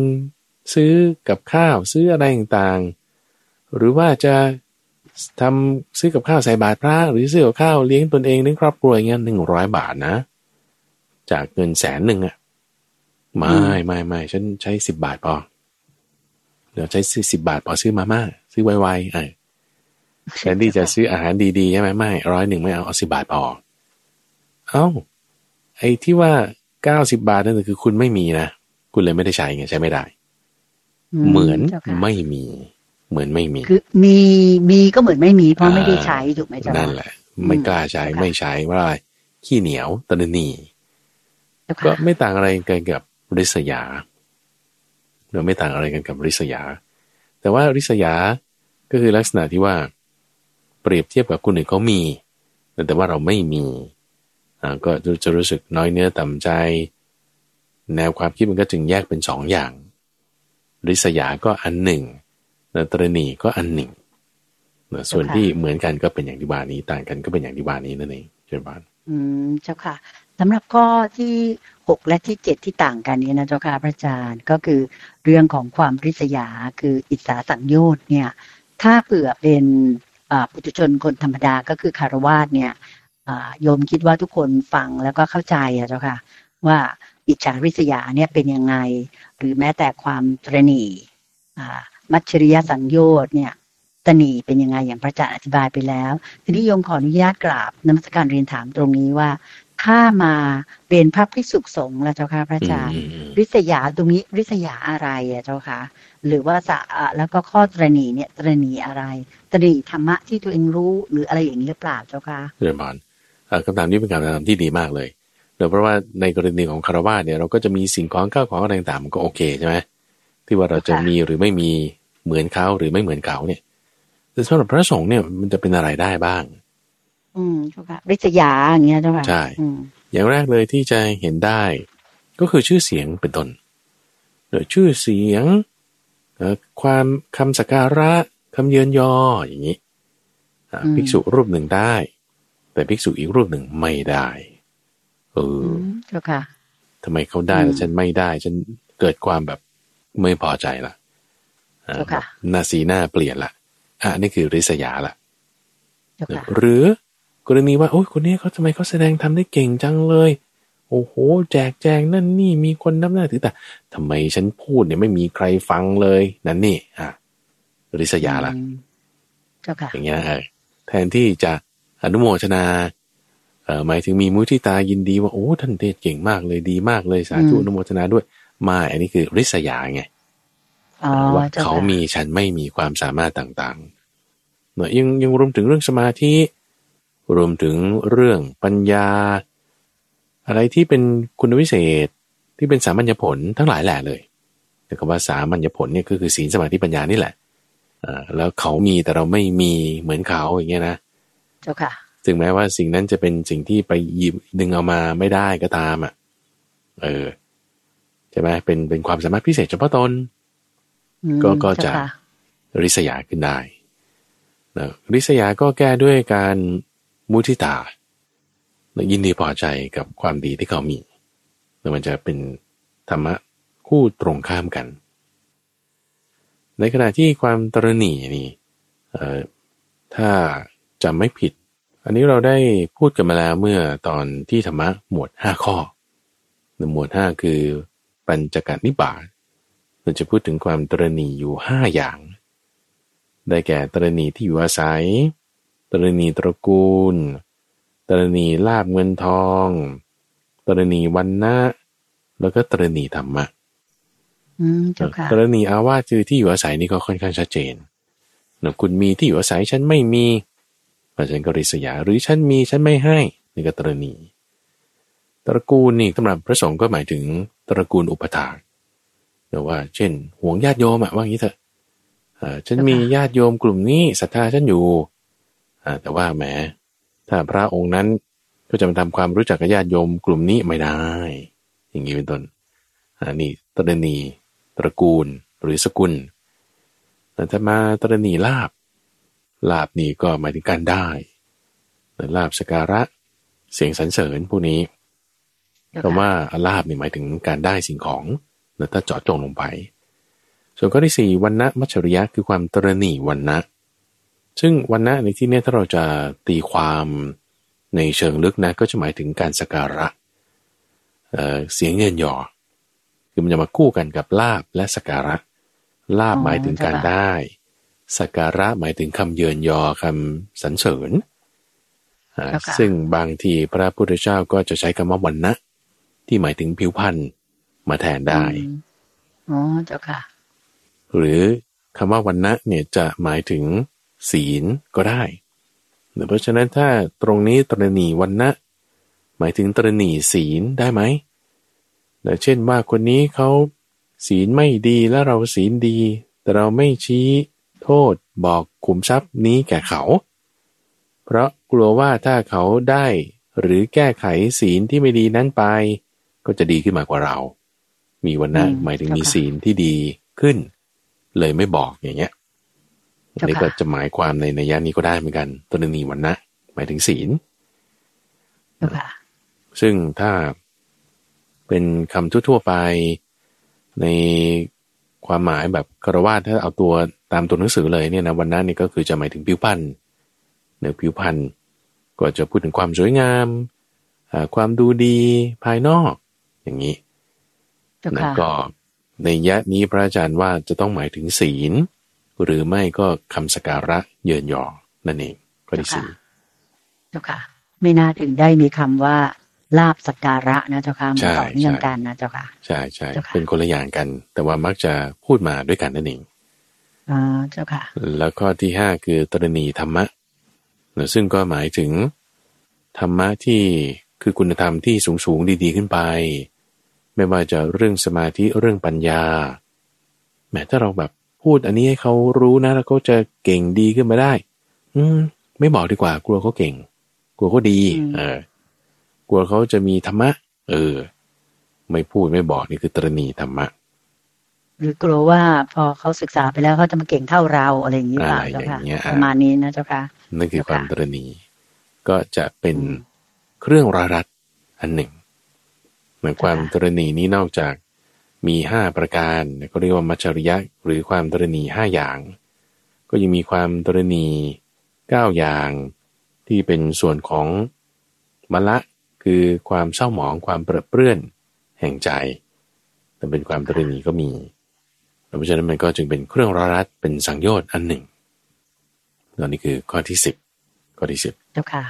ซื้อกับข้าวซื้ออะไรต่างๆ หรือว่าจะ ทำซื้อกับข้าวใส่บาตรพระหรือซื้อกับข้าวเลี้ยงตนเองเลี้ยงครอบครัวอย่างเงี้ยหนึ่งร้อยบาทนะ จากเงินแสนหนึ่งอะไม่ไม่ไม่ฉันใช้สิบบาทพอเดี๋ยวใช้สิบบาทพอซื้อมาม่าซื้อไวๆเออแทนที่จะซื้ออาหารดีๆใช่ไหมไม่ร้อยหนึ่งไม่เอาเอาสิบบาทพอเอ้าไอ้ที่ว่าเก้าสิบาทนั่นคือคุณไม่มีนะ คุณเลยไม่ได้ใช้ไงใช้ไม่ได้ เหมือนจ้าค่ะไม่มี เหมือนไม่มี คือมีมีก็เหมือนไม่มี เพราะอ่าไม่ได้ใช้ถูกไหมเจ้านั่ค่ะนแหละ ไม่กล้าใช้ค่ะไม่ใช้ว่าอะไรขี้เหนียวตระหนีเจ้าก็ค่ะไม่ต่างอะไรกันกับริษยาเราไม่ต่างอะไรกันกับริษยา แต่ว่าริษยาก็คือลักษณะที่ว่า เปรียบเทียบกับคนอื่นเขามี แต่ว่าเราไม่มีอ่าก็จะรู้สึกน้อยเนื้อต่ำใจ แนวความคิดมันก็จึงแยกเป็นสองอย่าง ริษยาก็อันหนึ่ง แล้วตรณีก็อันหนึ่งนะส่วนที่เหมือนกันก็เป็นอย่างที่ว่านี้ ต่างกันก็เป็นอย่างที่ว่านี้นั่นเองเช่นบ้านอืมเจ้าค่ะสำหรับข้อที่หกและที่เจ็ดที่ต่างกันนี้นะเจ้าค่ะพระอาจารย์ก็คือเรื่องของความริษยาคืออิสาสังโยชน์เนี่ย ถ้าเผื่อเป็นอ่าปุถุชนคนธรรมดาก็คือคารวาสเนี่ยอ่าโยมคิดว่าทุกคนฟังแล้วก็เข้าใจอะเจ้าค่ะ ว่าอิจฉาริษยาเนี่ยเป็นยังไง หรือแม้แต่ความตรณีอ่า มัจฉริยสังโยชน์เนี่ยตรณีเป็นยังไงอย่างพระอาจารย์อธิบายไปแล้วทีนี้โยมขออนุญาตกราบนมัสการเรียนถามตรงนี้ว่า ถ้ามาเป็นพระภิกษุสงฆ์ละเจ้าค่ะพระอาจารย์อืมอืมริษยาตรงนี้ริษยาอะไรอะเจ้าค่ะหรือว่าสะอะแล้วก็ข้อตรณีเนี่ยตรณีอะไร ตรณีธรรมะที่ตัวเองรู้หรืออะไรอย่างนี้หรือเปล่าเจ้าค่ะเรื่องบานเอ่อคำถามนี้เป็นคำถามที่ดีมากเลยเดี๋ยวเพราะว่าในกรณีของคารวะเนี่ยเราก็จะมีสิ่งของข้าวของอะไรต่างๆมันก็โอเคใช่ไหมที่ว่าเราจะค่ะมีหรือไม่มี เหมือนเขาหรือไม่เหมือนเขาเนี่ยแต่สำหรับพระสงฆ์เนี่ยมันจะเป็นอะไรได้บ้าง อืมเจ้าค่ะริษยาอย่างเงี้ยเจ้าค่ะใช่อืมอย่างแรกเลยที่จะเห็นได้ ก็คือชื่อเสียงเป็นต้นเดี๋ยวชื่อเสียงเอ่อความคำสักการะคำเยินยออย่างนี้อะภิกษุรูปหนึ่งได้ แต่ภิกษุอีกรูปหนึ่งไม่ได้เออือมเจ้าค่ะทำไมเขาได้อืมแล้วฉันไม่ได้ ฉันเกิดความแบบไม่พอใจละอ่าเจ้าค่ะห น้าสีหน้าเปลี่ยนละอะนี่คือริษยาละเจ้าค่ะหรือกรณีว่าโอ้ยคนนี้เขาทำไมเขาแสดงทำได้เก่งจังเลย โอ้โห แจกแจงนั่นนี่มีคนนับหน้าถือแต่ทำไมฉันพูดเนี่ยไม่มีใครฟังเลยนั่นนี่อะริษยาละอืมเจ้าค่ะอย่างเงี้ยเออแทนที่จะอนุโมทนาเอ่อหมายถึงมีมุทิตายินดีว่าโอ้ท่านเทศเก่งมากเลยดีมากเลยสาธุอืมอนุโมทนาด้วยไม่อันนี้คือริษยาไงอ๋อ ว่าเจ้าเขาค่ะมีฉันไม่มีความสามารถต่างๆเนอะยังยังรวมถึงเรื่องสมาธิ รวมถึงเรื่องปัญญา อะไรที่เป็นคุณวิเศษที่เป็นสามัญญผลทั้งหลายแหละเลยแต่คำว่าสามัญญผลเนี่ยก็คือศีลสมาธิปัญญานี่แหละอ่าแล้วเขามีแต่เราไม่มีเหมือนเขาอย่างเงี้ยนะเจ้าค่ะถึงแม้ว่าสิ่งนั้นจะเป็นสิ่งที่ไปหยิบดึงเอามาไม่ได้ก็ตามอะ เออใช่ไหมเป็นเป็นความสามารถพิเศษเฉพาะตนอืม ก็ก็จะเจ้าค่ริษยาขึ้นได้นะริษยาก็แก้ด้วยการมุทิตานะยินดีพอใจกับความดีที่เขามีแล้วมันจะเป็นธรรมะคู่ตรงข้ามกัน ในขณะที่ความตรณีนี่เอ่อถ้าจำไม่ผิด อันนี้เราได้พูดกันมาแล้วเมื่อตอนที่ธรรมะหมวดห้าข้อ หมวดห้าคือปัญจกนิบาต เราจะพูดถึงความตรณีอยู่ห้าอย่าง ได้แก่ตรณีที่อยู่อาศัย ตรณีตระกูล ตรณีลาบเงินทอง ตรณีวันนะแล้วก็ตรณีธรรมะอืมเจ้าค่ะกรณีอาวาสคือที่อยู่อาศัยนี่ก็ค่อนข้างชัดเจนนะคุณมีที่อยู่อาศัยฉันไม่มีเพราะฉันก็ริษยา หรือฉันมีฉันไม่ให้นี่ก็ตรณี ตระกูลนี่สำหรับพระสงฆ์ก็หมายถึงตระกูลอุปถาก แต่ว่า เช่นห่วงญาติโยมอะว่างี้เถอะอ่าฉันมีญาติโยมกลุ่มนี้ศรัทธาฉันอยู่อ่าแต่ว่าแหมถ้าพระองค์นั้นก็จะมาทำความรู้จักกับญาติโยมกลุ่มนี้ไม่ได้ อย่างนี้เป็นต้นอ่านี่ตรณี ตระกูลหรือสกุลแต่ถ้ามาตรณีลาบ ลาบนี่ก็หมายถึงการได้แต่ลาบสการะเสียงสรรเสริญพวกนี้เจ้าคำค่ะว่าลาบนี่หมายถึงการได้สิ่งของ แล้วถ้าเจาะจงลงไป ส่วนข้อที่สี่วันนะมัจฉริยะคือความตรณีวันนะซึ่งวันนะในที่เนี้ยถ้าเราจะตีความในเชิงลึกนะก็จะหมายถึงการสกการะเอ่อเสียงเยินยอคือมันจะมาคู่กันกับลาบและสกการะ ลาบหมายถึงการได้สกการะหมายถึงคำเยินยอคำสรรเสริญอ่าซึ่งบางทีพระพุทธเจ้าก็จะใช้คำว่าวันนะที่หมายถึงผิวพรรณ มาแทนได้อืมอ๋อเจ้าค่ะ หรือคำว่าวันนะเนี่ยจะหมายถึงศีลก็ได้ เพราะฉะนั้นถ้าตรงนี้ตรณีวันนะหมายถึงตรณีศีลได้ไหมแต่เช่นว่าคนนี้เขาศีลไม่ดีแล้วเราศีลดี แต่เราไม่ชี้โทษบอกขุมทรัพย์นี้แก่เขา เพราะกลัวว่าถ้าเขาได้หรือแก้ไขศีลที่ไม่ดีนั้นไป ก็จะดีขึ้นมากว่าเรา มีวันนะอืมหมายถึงเจ้ามีค่ะศีลที่ดีขึ้น เลยไม่บอกอย่างเงี้ยอันเจ้าค่ะนี้ก็จะหมายความในในยะนี้ก็ได้เหมือนกันตัวนีวันนะหมายถึงศีลเจ้าค่ะซึ่งถ้าเป็นคำทั่วๆไปในความหมายแบบคารวะถ้าเอาตัวตามตัวหนังสือเลยเนี่ยนะวันนั้นนี่ก็คือจะหมายถึงผิวพรรณเนื้อผิวพรรณก็จะพูดถึงความสวยงามอ่าความดูดีภายนอกอย่างนี้เจ้า นะค่ะก็ในยะนี้พระอาจารย์ว่าจะต้องหมายถึงศีล หรือไม่ก็คำสกการะเยินยอนั่นเองข้อที่สี่เจ้าค่ะ ไม่น่าถึงได้มีคำว่าลาบสักการะนะเจ้าค่ะมันต่อเนื่องกันนะเจ้าค่ะ ใช่ใช่เจ้าค่ะเป็นคนละอย่างกัน แต่ว่ามักจะพูดมาด้วยกันนั่นเองอ่าเจ้าค่ะ แล้วข้อที่ห้าคือตรณีธรรมะนะซึ่งก็หมายถึงธรรมะที่คือคุณธรรมที่สูงสูงๆดี ๆ ขึ้นไป ไม่ว่าจะเรื่องสมาธิเรื่องปัญญาแม้ถ้าเราแบบพูดอันนี้ให้เขารู้นะ แล้วเขาจะเก่งดีขึ้นมาได้ อืม ไม่บอกดีกว่า กลัวเขาเก่ง กลัวเขาดีอืมเออ กลัวเขาจะมีธรรมะ เออ ไม่พูดไม่บอกนี่คือตรณีธรรมะ หรือกลัวว่าพอเขาศึกษาไปแล้วเขาจะมาเก่งเท่าเราอะไรอย่างนี้เปล่าอะไรเจ้าค่ะอย่างเงี้ยประมาณนี้นะเจ้าค่ะนั่นคือเจ้าความค่ะตรณี ก็จะเป็นอืมเครื่องรารัดอันหนึ่งเหมือนความค่ะตรณีนี้นอกจากมีห้าประการก็เรียกว่ามัจฉริยะหรือความตรณีห้าอย่าง ก็ยังมีความตรณีเก้าอย่างที่เป็นส่วนของมละคือความเศร้าหมองความเปรอะเปื้อนแห่งใจแต่เป็นความตรณีก็มีเพราะฉะนั้นมันก็จึงเป็นเครื่องรารัดเป็นสังโยชน์อันหนึ่งตอนนี้คือข้อที่สิบข้อที่สิบเจ้าค่ะ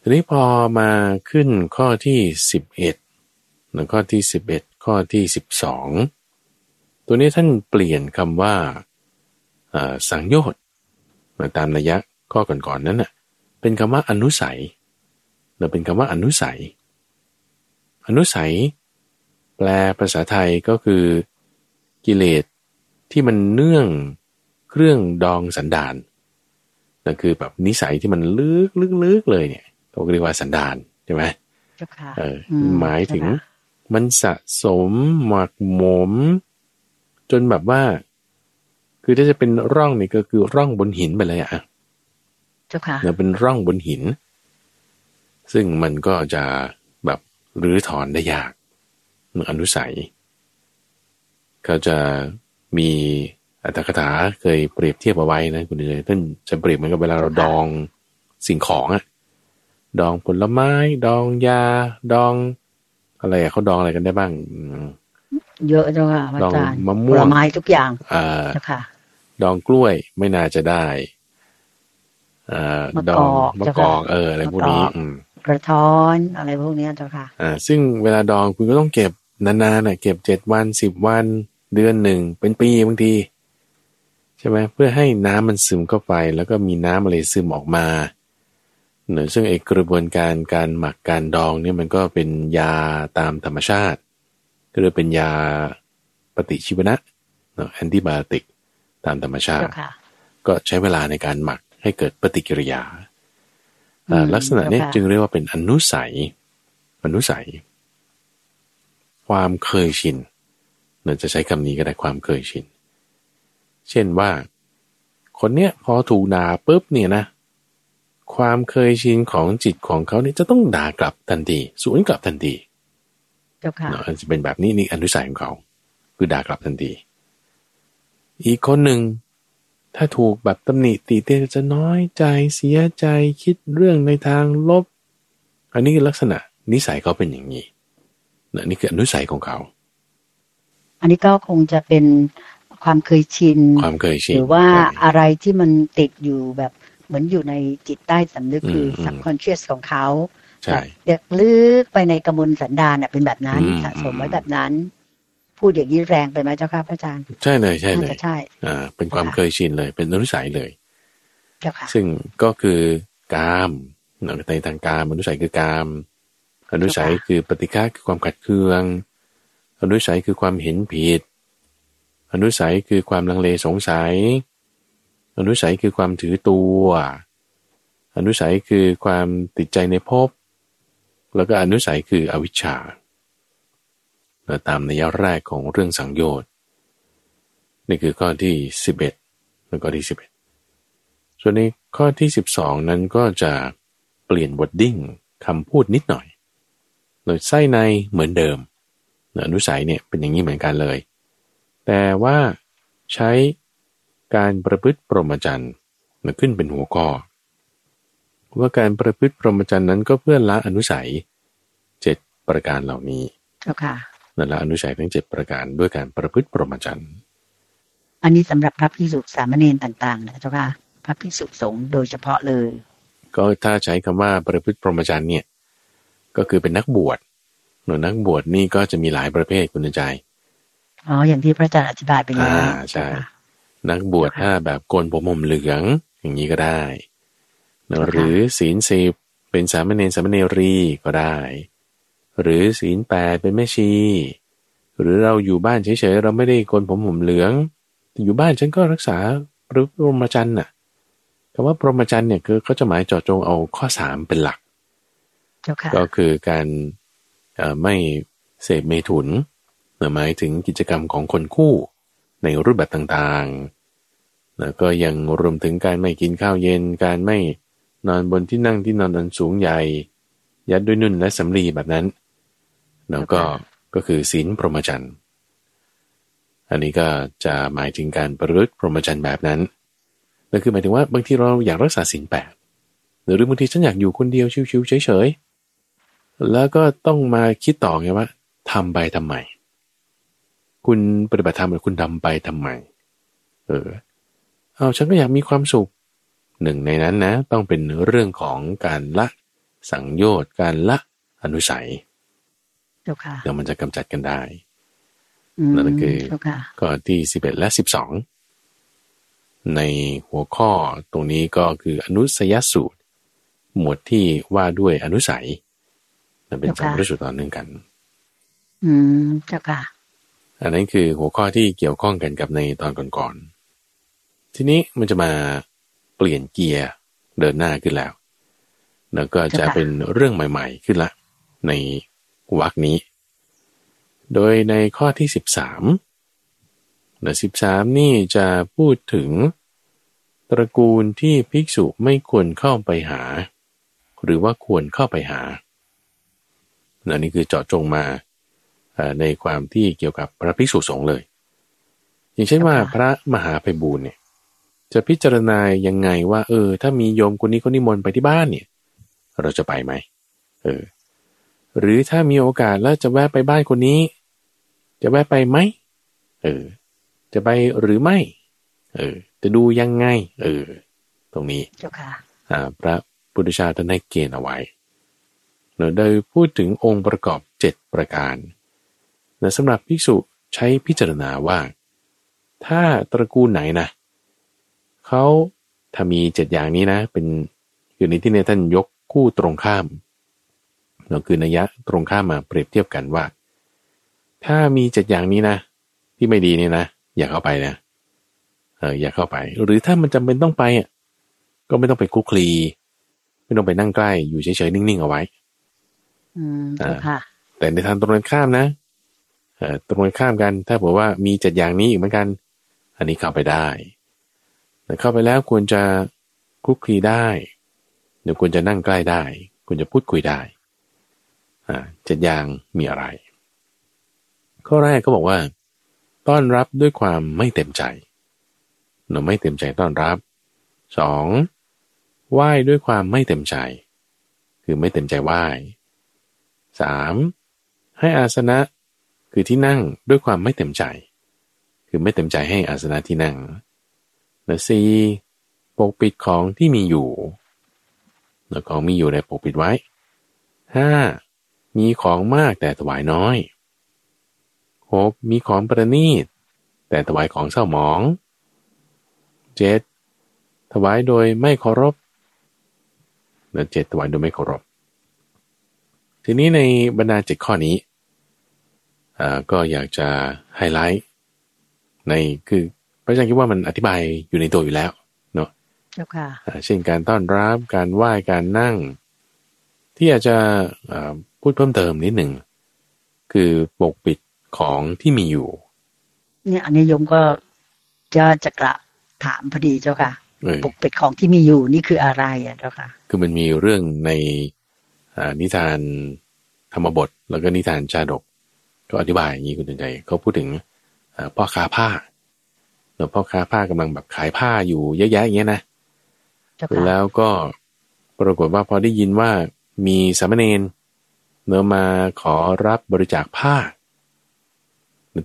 ทีนี้พอมาขึ้นข้อที่สิบเอ็ด แล้วข้อที่สิบเอ็ดข้อที่สิบสองตัวนี้ท่านเปลี่ยนคำว่าเอ่อสังโยชน์มาตามนัยยะข้อก่อนๆนั้นน่ะเป็นคำว่าอนุสัยเราเป็นคำว่าอนุสัย อนุสัย แปลภาษาไทยก็คือกิเลสที่มันเนื่องเครื่องดองสันดานนั่นคือแบบนิสัยที่มันลึกลึกลึกเลยเนี่ยเขาก็เรียกว่าสันดานใช่ไหมเจ้าค่ะเอออมหมายถึงเจ้าค่ะ มันสะสมหมักหมม จนแบบว่า คือถ้าจะเป็นร่องนี่ก็คือร่องบนหินไปเลยอะเจ้าค่ะเนี่ยเป็นร่องบนหิน ซึ่งมันก็จะแบบรื้อถอนได้ยากอนุสัยเขาจะมีอัตถกถาเคยเปรียบเทียบเอาไว้นะคุณเลยท่านจะเปรียบเหมือนกับเวลาเราดองสิ่งของอะดองผลไม้ ดองยา ดอง อะไรอะเขาดองอะไรกันได้บ้างอืมเยอะเจ้าค่ะพระอาจารย์ลองมะม่วงผลไม้ทุกอย่างอ่าเจ้าค่ะดองกล้วยไม่น่าจะได้อ่ามะดกอองกมะเจ้ากค่ะอกเอออะไรพวกนี้มะกอกอืมกระท้อนอะไรพวกเนี้ยเจ้าค่ะ อ่า ซึ่งเวลาดองคุณก็ต้องเก็บนานๆน่ะเก็บเจ็ดวันสิบวัน เดือนหนึ่งเป็นปีบางที ใช่ไหมเพื่อให้น้ำมันซึมเข้าไป แล้วก็มีน้ำอะไรซึมออกมาเนอะซึ่งไอ้กระบวนการการหมักการดองเนี่ยมันก็เป็นยาตามธรรมชาติ ก็เลยเป็นยาปฏิชีวนะเนอะแอนติบาโอติกตามธรรมชาเจ้าติค่ะก็ใช้เวลาในการหมักให้เกิดปฏิกิริยาอ่าอืมลักษณะเนี้ยเจ้าค่ะจึงเรียกว่าเป็นอนุสัย อนุสัย ความเคยชินเราจะใช้คำนี้ก็ได้ความเคยชิน เช่นว่า คนเนี้ยพอถูกด่าปุ๊บเนี่ยนะ ความเคยชินของจิตของเขาเนี่ยจะต้องด่ากลับทันทีสวนกลับทันทีเจ้าค่ะเนาะจะเป็นแบบนี้นี่อนุสัยของเขาคือด่ากลับทันทีอีกคนหนึ่ง ถ้าถูกแบบตำหนิติเตียนจะน้อยใจเสียใจคิดเรื่องในทางลบ อันนี้คือลักษณะนิสัยเขาเป็นอย่างนี้นะนี่คืออนุสัยของเขา อันนี้ก็คงจะเป็นความเคยชิน ความเคยชิน หรือว่าใช่อะไรที่มันติดอยู่แบบ เหมือนอยู่ในจิตใต้สำนึกอืมคืออืม subconscious ของเขาใช่เด็กลึกไปในกระมวลสันดานน่ะเป็นแบบนั้นอืมสะสมไว้แบบนั้นพูดอย่างนี้แรงไปไหมเจ้าค่ะพระอาจารย์ ใช่เลยใช่เลน่ายจะใช่อ่าเป็นความค่ะเคยชินเลย เป็นอนุสัยเลยเจ้าค่ะซึ่งก็คือกามเนาะในทางกามอนุสัยคือกามอนุสัยคือปฏิฆาคือความขัดเคือง อนุสัยคือความเห็นผิด อนุสัยคือความลังเลสงสัย อนุสัยคือความถือตัว อนุสัยคือความติดใจในภพ แล้วก็อนุสัยคืออวิชชาเราตามในยะแรกของเรื่องสังโยชน์ นี่คือข้อที่ 11 แล้วก็ที่ 11 ส่วนในข้อที่ 12 นั้นก็จะเปลี่ยนวอดดิ้งคำพูดนิดหน่อยโดยไส้ในเหมือนเดิมอนุสัยเนี่ยเป็นอย่างนี้เหมือนกันเลย แต่ว่าใช้ การประพฤติพรหมจรรย์มาขึ้นเป็นหัวข้อ ว่าการประพฤติพรหมจรรย์นั้นก็เพื่อละอนุสัยเจ็ดประการเหล่านี้เจ้าค่ะนั่นละอนุสัยทั้งเจ็ดประการด้วยการประพฤติพรหมจรรย์อันนี้สำหรับพระพิสุสามเณรต่างๆนะเจ้าค่ะพระพิสุสงฆ์โดยเฉพาะเลย ก็ถ้าใช้คำว่าประพฤติพรหมจรรย์เนี่ย ก็คือเป็นนักบวชหนูนักบวชนี่ก็จะมีหลายประเภทคุณใจอ๋ออย่างที่พระอาจารย์อธิบายไปแล้วอ่าใช่เจ้าค่ะ นักบวชถ้าแบบโกนผมห่มเหลือง อย่างนี้ก็ได้นะค่ะหรือศีลสิบเป็นสามเณรสามเณรีก็ได้ หรือศีลแปดเป็นแม่ชี หรือเราอยู่บ้านเฉยๆเราไม่ได้โกนผมห่มเหลืองแต่อยู่บ้านฉันก็รักษาพระพรหมจรรย์น่ะคำว่าพรหมจรรย์เนี่ยคือเขาจะหมายเจาะจงเอาข้อสามเป็นหลักเจ้าค่ะก็คือการเอ่อไม่เสพเมถุนหมายถึงกิจกรรมของคนคู่ ในรูปแบบต่างๆ แล้วก็ยังรวมถึงการไม่กินข้าวเย็น การไม่นอนบนที่นั่งที่นอนอันสูงใหญ่ ยัดด้วยนุ่นและสำลีแบบนั้น แล้วก็ก็คือศีลพรหมจรรย์อันนี้ก็จะหมายถึงการประพฤติพรหมจรรย์แบบนั้นนั่นคือหมายถึงว่าบางทีเราอยากรักษาศีลแปดหรือบางทีฉันอยากอยู่คนเดียวชิวๆเฉยๆแล้วก็ต้องมาคิดต่อไงว่าทำไปทำไม คุณปฏิบัติธรรมหรือคุณทำไปทำไม เออ เอาฉันก็อยากมีความสุข หนึ่งในนั้นนะ ต้องเป็นเรื่องของการละสังโยชน์การละอนุสัยเจ้าค่ะเดี๋ยวมันจะกำจัดกันได้อืมนั่นก็คือเจ้าค่ะก็ที่สิบเอ็ดและสิบสองในหัวข้อตรงนี้ก็คืออนุสยสูตร หมวดที่ว่าด้วยอนุสัยนั่นเป็นสองเจ้าค่ะพระสูตรต่อเนื่องกัน อืมเจ้าค่ะ อันนั้นคือหัวข้อที่เกี่ยวข้องกันกับในตอนก่อนๆ ทีนี้มันจะมาเปลี่ยนเกียร์เดินหน้าขึ้นแล้ว แล้วก็จะเป็นเรื่องใหม่ ๆ ขึ้นละ ในวรรคนี้ โดยในข้อที่สิบสามนะสิบสามนี่จะพูดถึงตระกูลที่ภิกษุไม่ควรเข้าไปหา หรือว่าควรเข้าไปหานะนี่คือเจาะจงมา ในความที่เกี่ยวกับพระภิกษุสงฆ์เลย อย่างเช่นว่าพระมหาไพบูลเนี่ย จะพิจารณายังไงว่า เออ ถ้ามีโยมคนนี้คนนิมนต์ไปที่บ้านเนี่ย เราจะไปไหมเออ หรือถ้ามีโอกาสแล้วจะแวะไปบ้านคนนี้ จะแวะไปไหมเออ จะไปหรือไม่ เออ จะดูยังไง เออ ตรงนี้เจ้าค่ะอ่า พระพุทธชาติท่านให้เกณฑ์เอาไว้โดยพูดถึงองค์ประกอบเจ็ดประการ นะสำหรับภิกษุใช้พิจารณาว่า ถ้าตระกูลไหนนะเขาถ้ามีเจ็ดอย่างนี้นะ เป็นคือในที่ในท่านยกคู่ตรงข้ามเราคือนัยยะตรงข้ามมาเปรียบเทียบกันว่า ถ้ามีเจ็ดอย่างนี้นะ ที่ไม่ดีเนี่ยนะ อย่าเข้าไปนะเอออย่าเข้าไป หรือถ้ามันจำเป็นต้องไปอะก็ไม่ต้องไปคุกคลีไม่ต้องไปนั่งใกล้อยู่เฉยๆนิ่งๆเอาไว้ อืมค่ะแต่ในทางตรงกันข้ามนะเออ ตรงข้ามกัน ถ้าบอกว่ามีเจ็ดอย่างนี้อีกเหมือนกัน อันนี้เข้าไปได้ แต่เข้าไปแล้วควรจะคุกคีได้เดี๋ยวควรจะนั่งใกล้ได้ควรจะพูดคุยได้อ่าเจ็ดอย่างมีอะไร ข้อแรกก็บอกว่า ต้อนรับด้วยความไม่เต็มใจเราไม่เต็มใจต้อนรับสองไหว้ด้วยความไม่เต็มใจ คือไม่เต็มใจไหว้สามให้อาสนะ คือที่นั่งด้วยความไม่เต็มใจ คือไม่เต็มใจให้อาสนะที่นั่งและสี่ปกปิดของที่มีอยู่แล้วของมีอยู่ในปกปิดไว้ห้ามีของมากแต่ถวายน้อยหกมีของประณีต แต่ถวายของเศร้าหมองเจ็ดถวายโดยไม่เคารพและเจ็ดถวายโดยไม่เคารพ ทีนี้ในบรรดาเจ็ดข้อนี้ ก็อยากจะไฮไลท์ในคือพระอาจารย์คิดว่ามันอธิบายอยู่ในตัวอยู่แล้วเนาะเช่นการต้อนรับการไหว้การนั่ง ที่อาจจะพูดเพิ่มเติมนิดหนึ่งคือปกปิดของที่มีอยู่ เนี่ยอันนี้โยมก็จะจะกระถามพอดีเจ้าค่ะปกปิดของที่มีอยู่นี่คืออะไรอะเจ้าค่ะ คือมันมีเรื่องในนิทานธรรมบท แล้วก็นิทานชาดก ก็อธิบายอย่างนี้คุณใจเขาพูดถึงพ่อค้าผ้าแล้วพ่อค้าผ้ากำลังแบบขายผ้าอยู่เยอะแยะอย่างเงี้ยนะแล้วก็ปรากฏว่าพอได้ยินว่ามีสามเณรเนื้อมาขอรับบริจาคผ้า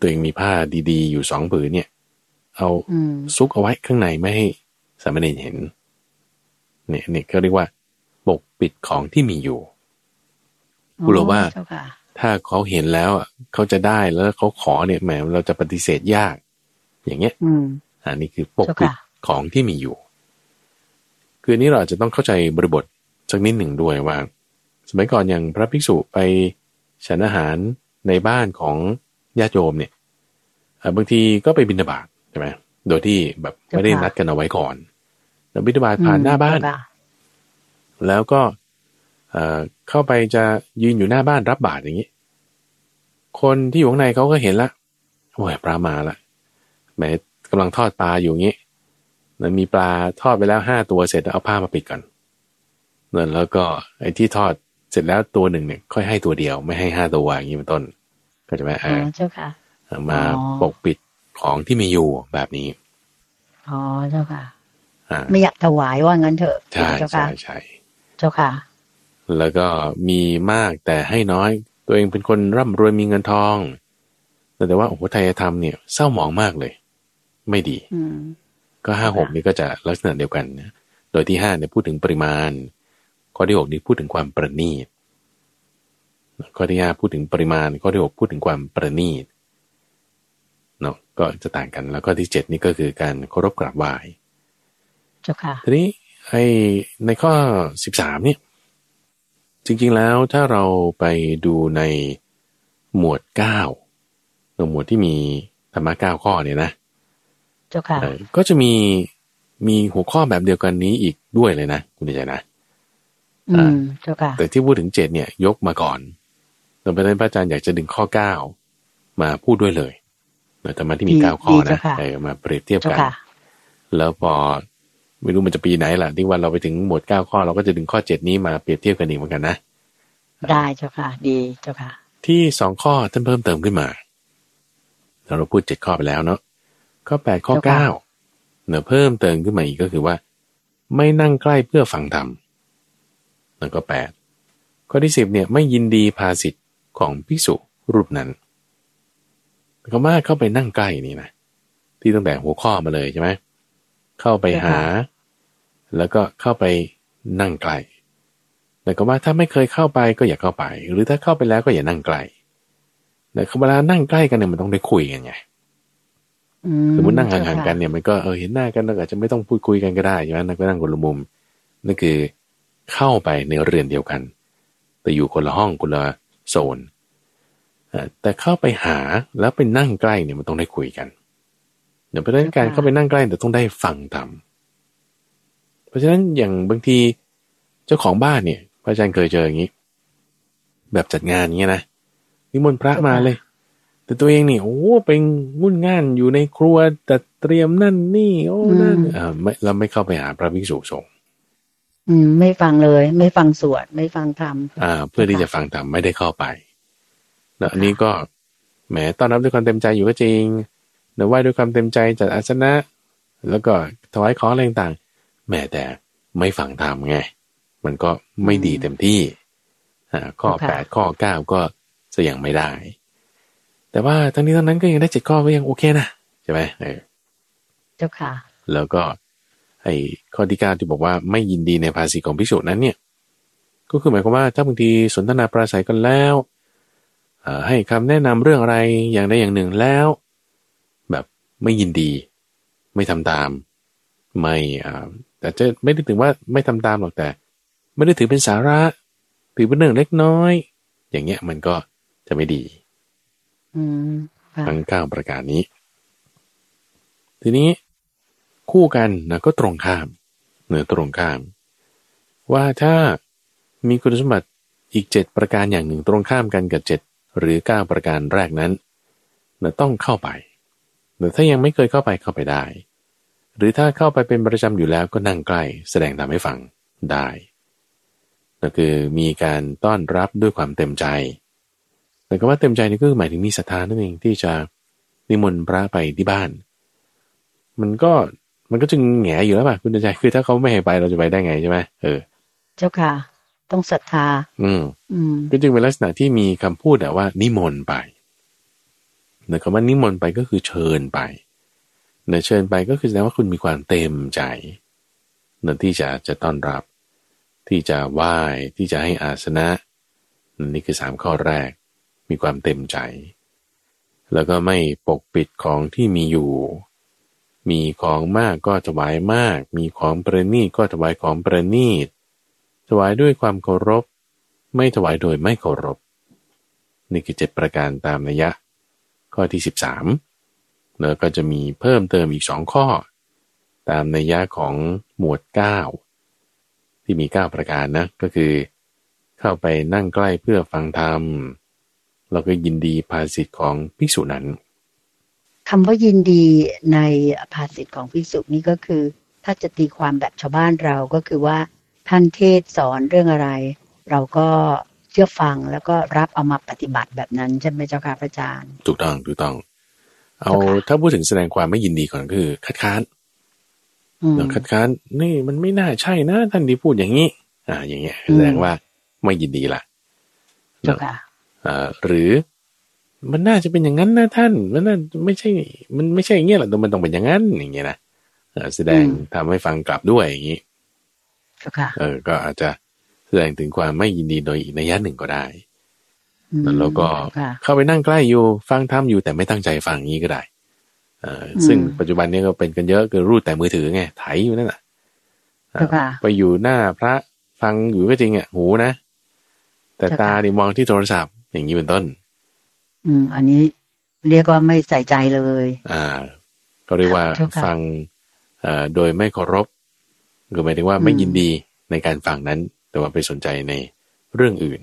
ตัวเองมีผ้าดีๆ อยู่สองผืนเนี่ย เอาซุกเอาไว้ข้างในไม่ให้สามเณรเห็น เนี่ยเนี่ยเขาเรียกว่าปกปิดของที่มีอยู่กูรู้ว่า ถ้าเขาเห็นแล้วเขาจะได้แล้วเขาขอเนี่ยแหมเราจะปฏิเสธยาก อย่างเงี้ยอันนี้คือปกปิดของที่มีอยู่ คือนี้เราจะต้องเข้าใจบริบทสักนิดหนึ่งด้วยว่า สมัยก่อนอย่างพระภิกษุไปฉันอาหารในบ้านของญาติโยมเนี่ยบางทีก็ไปบิณฑบาตใช่ไหมโดยที่แบบไม่ได้นัดกันเอาไว้ก่อนแล้วบิณฑบาตผ่านหน้าบ้าน แล้วก็ เข้าไปจะยืนอยู่หน้าบ้านรับบาตรอย่างนี้ คนที่อยู่ข้างในเขาก็เห็นละโอ้ยปลามาละแหมกำลังทอดปลาอยู่อย่างนี้แล้วมีปลาทอดไปแล้วห้าตัวเสร็จเอาผ้ามาปิดก่อนแล้วก็ไอ้ที่ทอดเสร็จแล้วตัวหนึ่งเนี่ยค่อยให้ตัวเดียวไม่ให้ห้าตัวอย่างนี้เป็นต้นก็จะไหมอ่าเจ้าค่ะ มาปกปิดของที่มีอยู่แบบนี้อ๋อเจ้าค่ะไม่อยากถวายว่างั้นเถอะใช่ใช่ใช่เจ้าค่ะ แล้วก็มีมากแต่ให้น้อย ตัวเองเป็นคนร่ำรวยมีเงินทอง แต่ว่าโอ้โหไทยธรรมเนี่ยเศร้าหมองมากเลย ไม่ดีก็ห้าหกนี่ก็จะลักษณะเดียวกันนะโดยที่ห้าเนี่ยพูดถึงปริมาณ ข้อที่หกนี่พูดถึงความประณีตข้อที่ห้าพูดถึงปริมาณ ข้อที่หกพูดถึงความประณีตเนาะก็จะต่างกัน แล้วก็ที่เจ็ดนี่ก็คือการเคารพกราบไหว้เจ้าค่ะทีนี้ไอ้ในข้อสิบสามเนี่ย จริงๆแล้วถ้าเราไปดูในหมวดเก้าหมวดที่มีธรรมะเก้าข้อเนี่ยนะเจ้าค่ะก็จะมีมีหัวข้อแบบเดียวกันนี้อีกด้วยเลยนะคุณใจนะอืมเจ้าค่ะแต่ที่พูดถึงเจ็ดเนี่ย ยกมาก่อนแต่ประเด็นพระอาจารย์อยากจะดึงข้อเก้ามาพูดด้วยเลยนะธรรมะที่มีเก้าข้อนะเออมาเปรียบเทียบกัน แล้วพอ ไม่รู้มันจะปีไหนล่ะที่วันเราไปถึงหมวดเก้าข้อเราก็จะดึงข้อเจ็ดนี้มาเปรียบเทียบกันอีกเหมือนกันนะได้เจ้าค่ะ ดีเจ้าค่ะ ที่สองข้อท่านเพิ่มเติมขึ้นมาเราพูดเจ็ดข้อไปแล้วเนาะข้อแปดข้อเก้าเนื้อเพิ่มเติมขึ้นมาอีกก็คือว่า ไม่นั่งใกล้เพื่อฟังธรรมนั่นก็แปดข้อที่สิบเนี่ยไม่ยินดีภาสิทธิ์ของภิกษุรูปนั้นก็มาเข้าไปนั่งใกล้นี่นะที่ตั้งแต่หัวข้อมาเลยใช่ไหม เข้าไปหา แล้วก็เข้าไปนั่งไกลแต่ก็ว่าถ้าไม่เคยเข้าไปก็อย่าเข้าไป หรือถ้าเข้าไปแล้วก็อย่านั่งไกลแต่เวลานั่งใกล้กันเนี่ยมันต้องได้คุยกันไงสมมตินั่งห่างๆกันเนี่ยมันก็เออเห็นหน้ากันแล้วอาจจะไม่ต้องพูดคุยกันก็ได้ใช่ไหมนั่งก็นั่งคนละมุมนั่นคือเข้าไปในเรือนเดียวกัน แต่อยู่คนละห้องคนละโซนแต่เข้าไปหาแล้วไปนั่งใกล้เนี่ยมันต้องได้คุยกัน เดี๋ยวเพราะฉะนั้นการเข้าไปนั่งใกล้แต่ต้องได้ฟังธรรมเพราะฉะนั้นอย่างบางทีเจ้าของบ้านเนี่ยพระอาจารย์เคยเจออย่างนี้ แบบจัดงานเงี้ยนะนิมนต์พระมาเลย แต่ตัวเองนี่โอ้เป็นงุ่นง่านอยู่ในครัวจัดเตรียมนั่นนี่ โอ้นั่นอ่าไม่เราไม่เข้าไปหาพระภิกษุสงฆ์อืม ไม่ฟังเลย ไม่ฟังสวดไม่ฟังธรรมอ่า เพื่อที่จะฟังธรรมไม่ได้เข้าไปแล้วอันนี้ก็แหมต้อนรับด้วยความเต็มใจอยู่ก็จริง เดี๋ยวไหว้ด้วยความเต็มใจจัดอาสนะ แล้วก็ถวายของอะไรต่างแม้แต่ไม่ฟังธรรมไง มันก็ไม่ดีเต็มที่อ่าข้อแปดข้อเก้าก็จะยังไม่ได้ แต่ว่าทั้งนี้ทั้งนั้นก็ยังได้เจ็ดข้อก็ยังโอเคนะใช่ไหมเออเจ้าค่ะ แล้วก็ ไอ้ข้อที่เก้าที่บอกว่าไม่ยินดีในภาษีของพิสูจน์นั้นเนี่ย ก็คือหมายความว่าถ้าบางทีสนทนาปราศัยกันแล้วให้คำแนะนำเรื่องอะไรอย่างใดอย่างหนึ่งแล้วแบบ ไม่ยินดี ไม่ทำตาม ไม่อ่าแต่จะไม่ได้ถึงว่าไม่ทำตามหรอกแต่ ไม่ได้ถือเป็นสาระ ถือเป็นเรื่องเล็กน้อย อย่างเงี้ยมันก็จะไม่ดีทั้งเก้าประการนี้ ทีนี้คู่กันนะก็ตรงข้ามเหนือตรงข้าม ว่าถ้ามีคุณสมบัติอีกเจ็ดประการอย่างหนึ่งตรงข้ามกันกับเจ็ดหรือเก้าประการแรกนั้นเราต้องเข้าไป แต่ถ้ายังไม่เคยเข้าไปเข้าไปได้ หรือถ้าเข้าไปเป็นประจำอยู่แล้วก็นั่งใกล้ แสดงตามให้ฟังได้ ก็คือมีการต้อนรับด้วยความเต็มใจ แต่ก็ว่าเต็มใจนี่ก็หมายถึงมีศรัทธานั่นเองที่จะนิมนต์พระไปที่บ้าน มันก็มันก็จึงแงอยู่แล้วป่ะคุณใจคือถ้าเขาไม่ให้ไปเราจะไปได้ไงใช่ไหมเออ เจ้าค่ะ ต้องศรัทธา อืมก็จึงเป็นลักษณะที่มีคำพูดแต่ว่า นิมนต์ไป เนื่คำว่านิมนต์ไปก็คือเชิญไปเนื่เชิญไปก็คือแสดงว่าคุณมีความเต็มใจเนื่อที่จะจะต้อนรับ ที่จะไหว้ที่จะให้อาสนะนี่คือสามข้อแรก มีความเต็มใจ แล้วก็ไม่ปกปิดของที่มีอยู่ มีของมากก็ถวายมาก มีของประณีตก็ถวายของประณีต ถวายด้วยความเคารพ ไม่ถวายโดยไม่เคารพ นี่คือเจ็ดประการตามนัยยะ ข้อที่สิบสามแล้วก็จะมีเพิ่มเติมอีกสองข้อ ตามในยะของหมวดเก้าที่มีเก้าประการนะก็คือ เข้าไปนั่งใกล้เพื่อฟังธรรมเราก็ยินดีภาสิทธิ์ของภิกษุนั้นคำว่ายินดีในภาสิทธิ์ของภิกษุนี้ก็คือ ถ้าจะตีความแบบชาวบ้านเราก็คือว่าท่านเทศสอนเรื่องอะไร เราก็ ชื่อฟังแล้วก็รับเอามาปฏิบัติแบบนั้นใช่ไหมเจ้าค่ะพระอาจารย์ ถูกต้องถูกต้อง เอาถ้าพูดถึงแสดงความไม่ยินดีก่อนคือ คัดค้านเราคัดค้านนี่มันไม่น่าใช่นะท่านที่พูดอย่างนี้ อ่า อย่างเงี้ยแสดงว่าไม่ยินดีละเจ้าค่ะอ่าหรือมันน่าจะเป็นอย่างนั้นนะท่าน มันน่าไม่ใช่ มันไม่ใช่อย่างเงี้ยหรอกมันต้องเป็นอย่างนั้นอย่างเงี้ยนะแสดงทำให้ฟังกลับด้วยอย่างนี้เออ ก็อาจจะแส ดงถึงความไม่ยินดีโดยอีกนัยยะหนึ่งก็ได้แล้วก็เข้าไปนั่งใกล้อยู่ฟังธรรมอยู่แต่ไม่ตั้งใจฟังนี้ก็ได้เออซึ่งปัจจุบันนี้ก็เป็นกันเยอะคือรูดแต่มือถือไงไถอยู่นั่นแหละไปอยู่หน้าพระฟังอยู่ก็จริงอะหูนะ แต่ตาดิมองที่โทรศัพท์อย่างนี้เป็นต้น อืม อันนี้เรียกว่าไม่ใส่ใจเลย อ่า ก็เรียกว่าฟังเอ่อโดยไม่เคารพคือหมายถึงว่าไม่ยินดีในการฟังนั้น แต่ว่าไปสนใจในเรื่องอื่น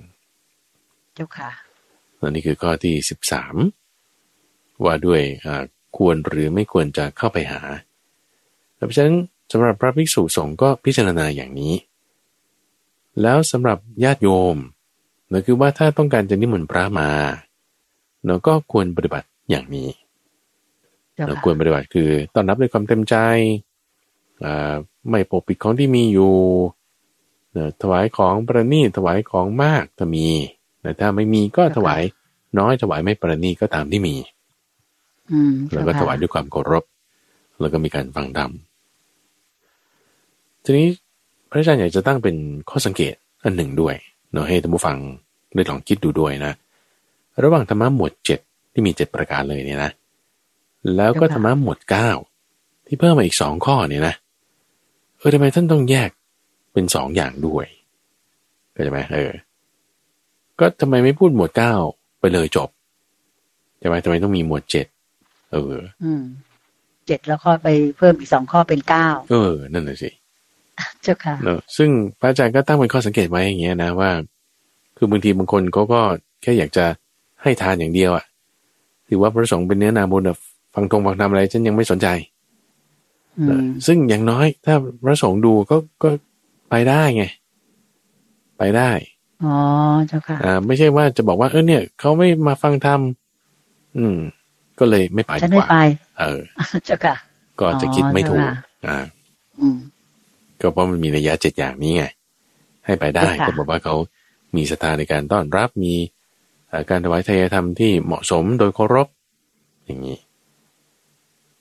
เจ้าค่ะอันนี้คือข้อที่สิบสามว่าด้วยควรหรือไม่ควรจะเข้าไปหาเพราะฉะนั้นสำหรับพระภิกษุสงฆ์ก็พิจารณาอย่างนี้ แล้วสำหรับญาติโยมนั่นคือว่าถ้าต้องการจะนิมนต์พระมาเราก็ควรปฏิบัติอย่างนี้เราควรปฏิบัติคือต้อนรับด้วยความเต็มใจไม่ปกปิดของที่มีอยู่ ถวายของประณีตถวายของมากถ้ามีแต่ถ้าไม่มีก็ถวายน้อยถวายไม่ประณีตก็ตามที่มีแล้วก็ถวายด้วยความเคารพ แล้วก็มีการฟังธรรมทีนี้พระอาจารย์อยากจะตั้งเป็นข้อสังเกตอันหนึ่งด้วยเนาะให้ท่านผู้ฟังได้ลองคิดดูด้วยนะ ระหว่างธรรมะหมวดเจ็ดที่มีเจ็ดประการเลยเนี่ยนะ แล้วก็ธรรมะหมวดเก้าที่เพิ่มมาอีกสองข้อเนี่ยนะเออทำไมท่านต้องแยก เป็นสองอย่างด้วยเข้าใจไหมเออ ก็ทำไมไม่พูดหมวดเก้าไปเลยจบใช่ไหมทำไมต้องมีหมวดเจ็ดเอออืมเจ็ดแล้วก็ไปเพิ่มอีกสองข้อเป็นเก้าเออ นั่นแหละสิเจ้าค่ะเนอะซึ่งพระอาจารย์ก็ตั้งเป็นข้อสังเกตไว้อย่างเงี้ยนะว่า คือบางทีบางคนเขาก็แค่อยากจะให้ทานอย่างเดียวอะ่ะถือว่าพระสงฆ์เป็นเนื้อนาบุญฟังทงฟังธรรมอะไรฉันยังไม่สนใจซึ่งอย่างน้อย ถ้าพระสงฆ์ดูก็ก็ ไปได้ไง ไปได้อ๋อเจ้าค่ะอ่า ไม่ใช่ว่าจะบอกว่าเออเนี่ยเขาไม่มาฟังธรรมอืม ก็เลยไม่ไปดีกว่าไป เออเจ้าค่ะ ก็จะคิดไม่ถูก อ่า อืมก็เพราะมันมีระยะเจ็ดอย่างนี้ไงให้ไปได้ก็บอกว่าเขามีสถานในการต้อนรับมีการถวายทายธรรมที่เหมาะสมโดยเคารพ อย่างนี้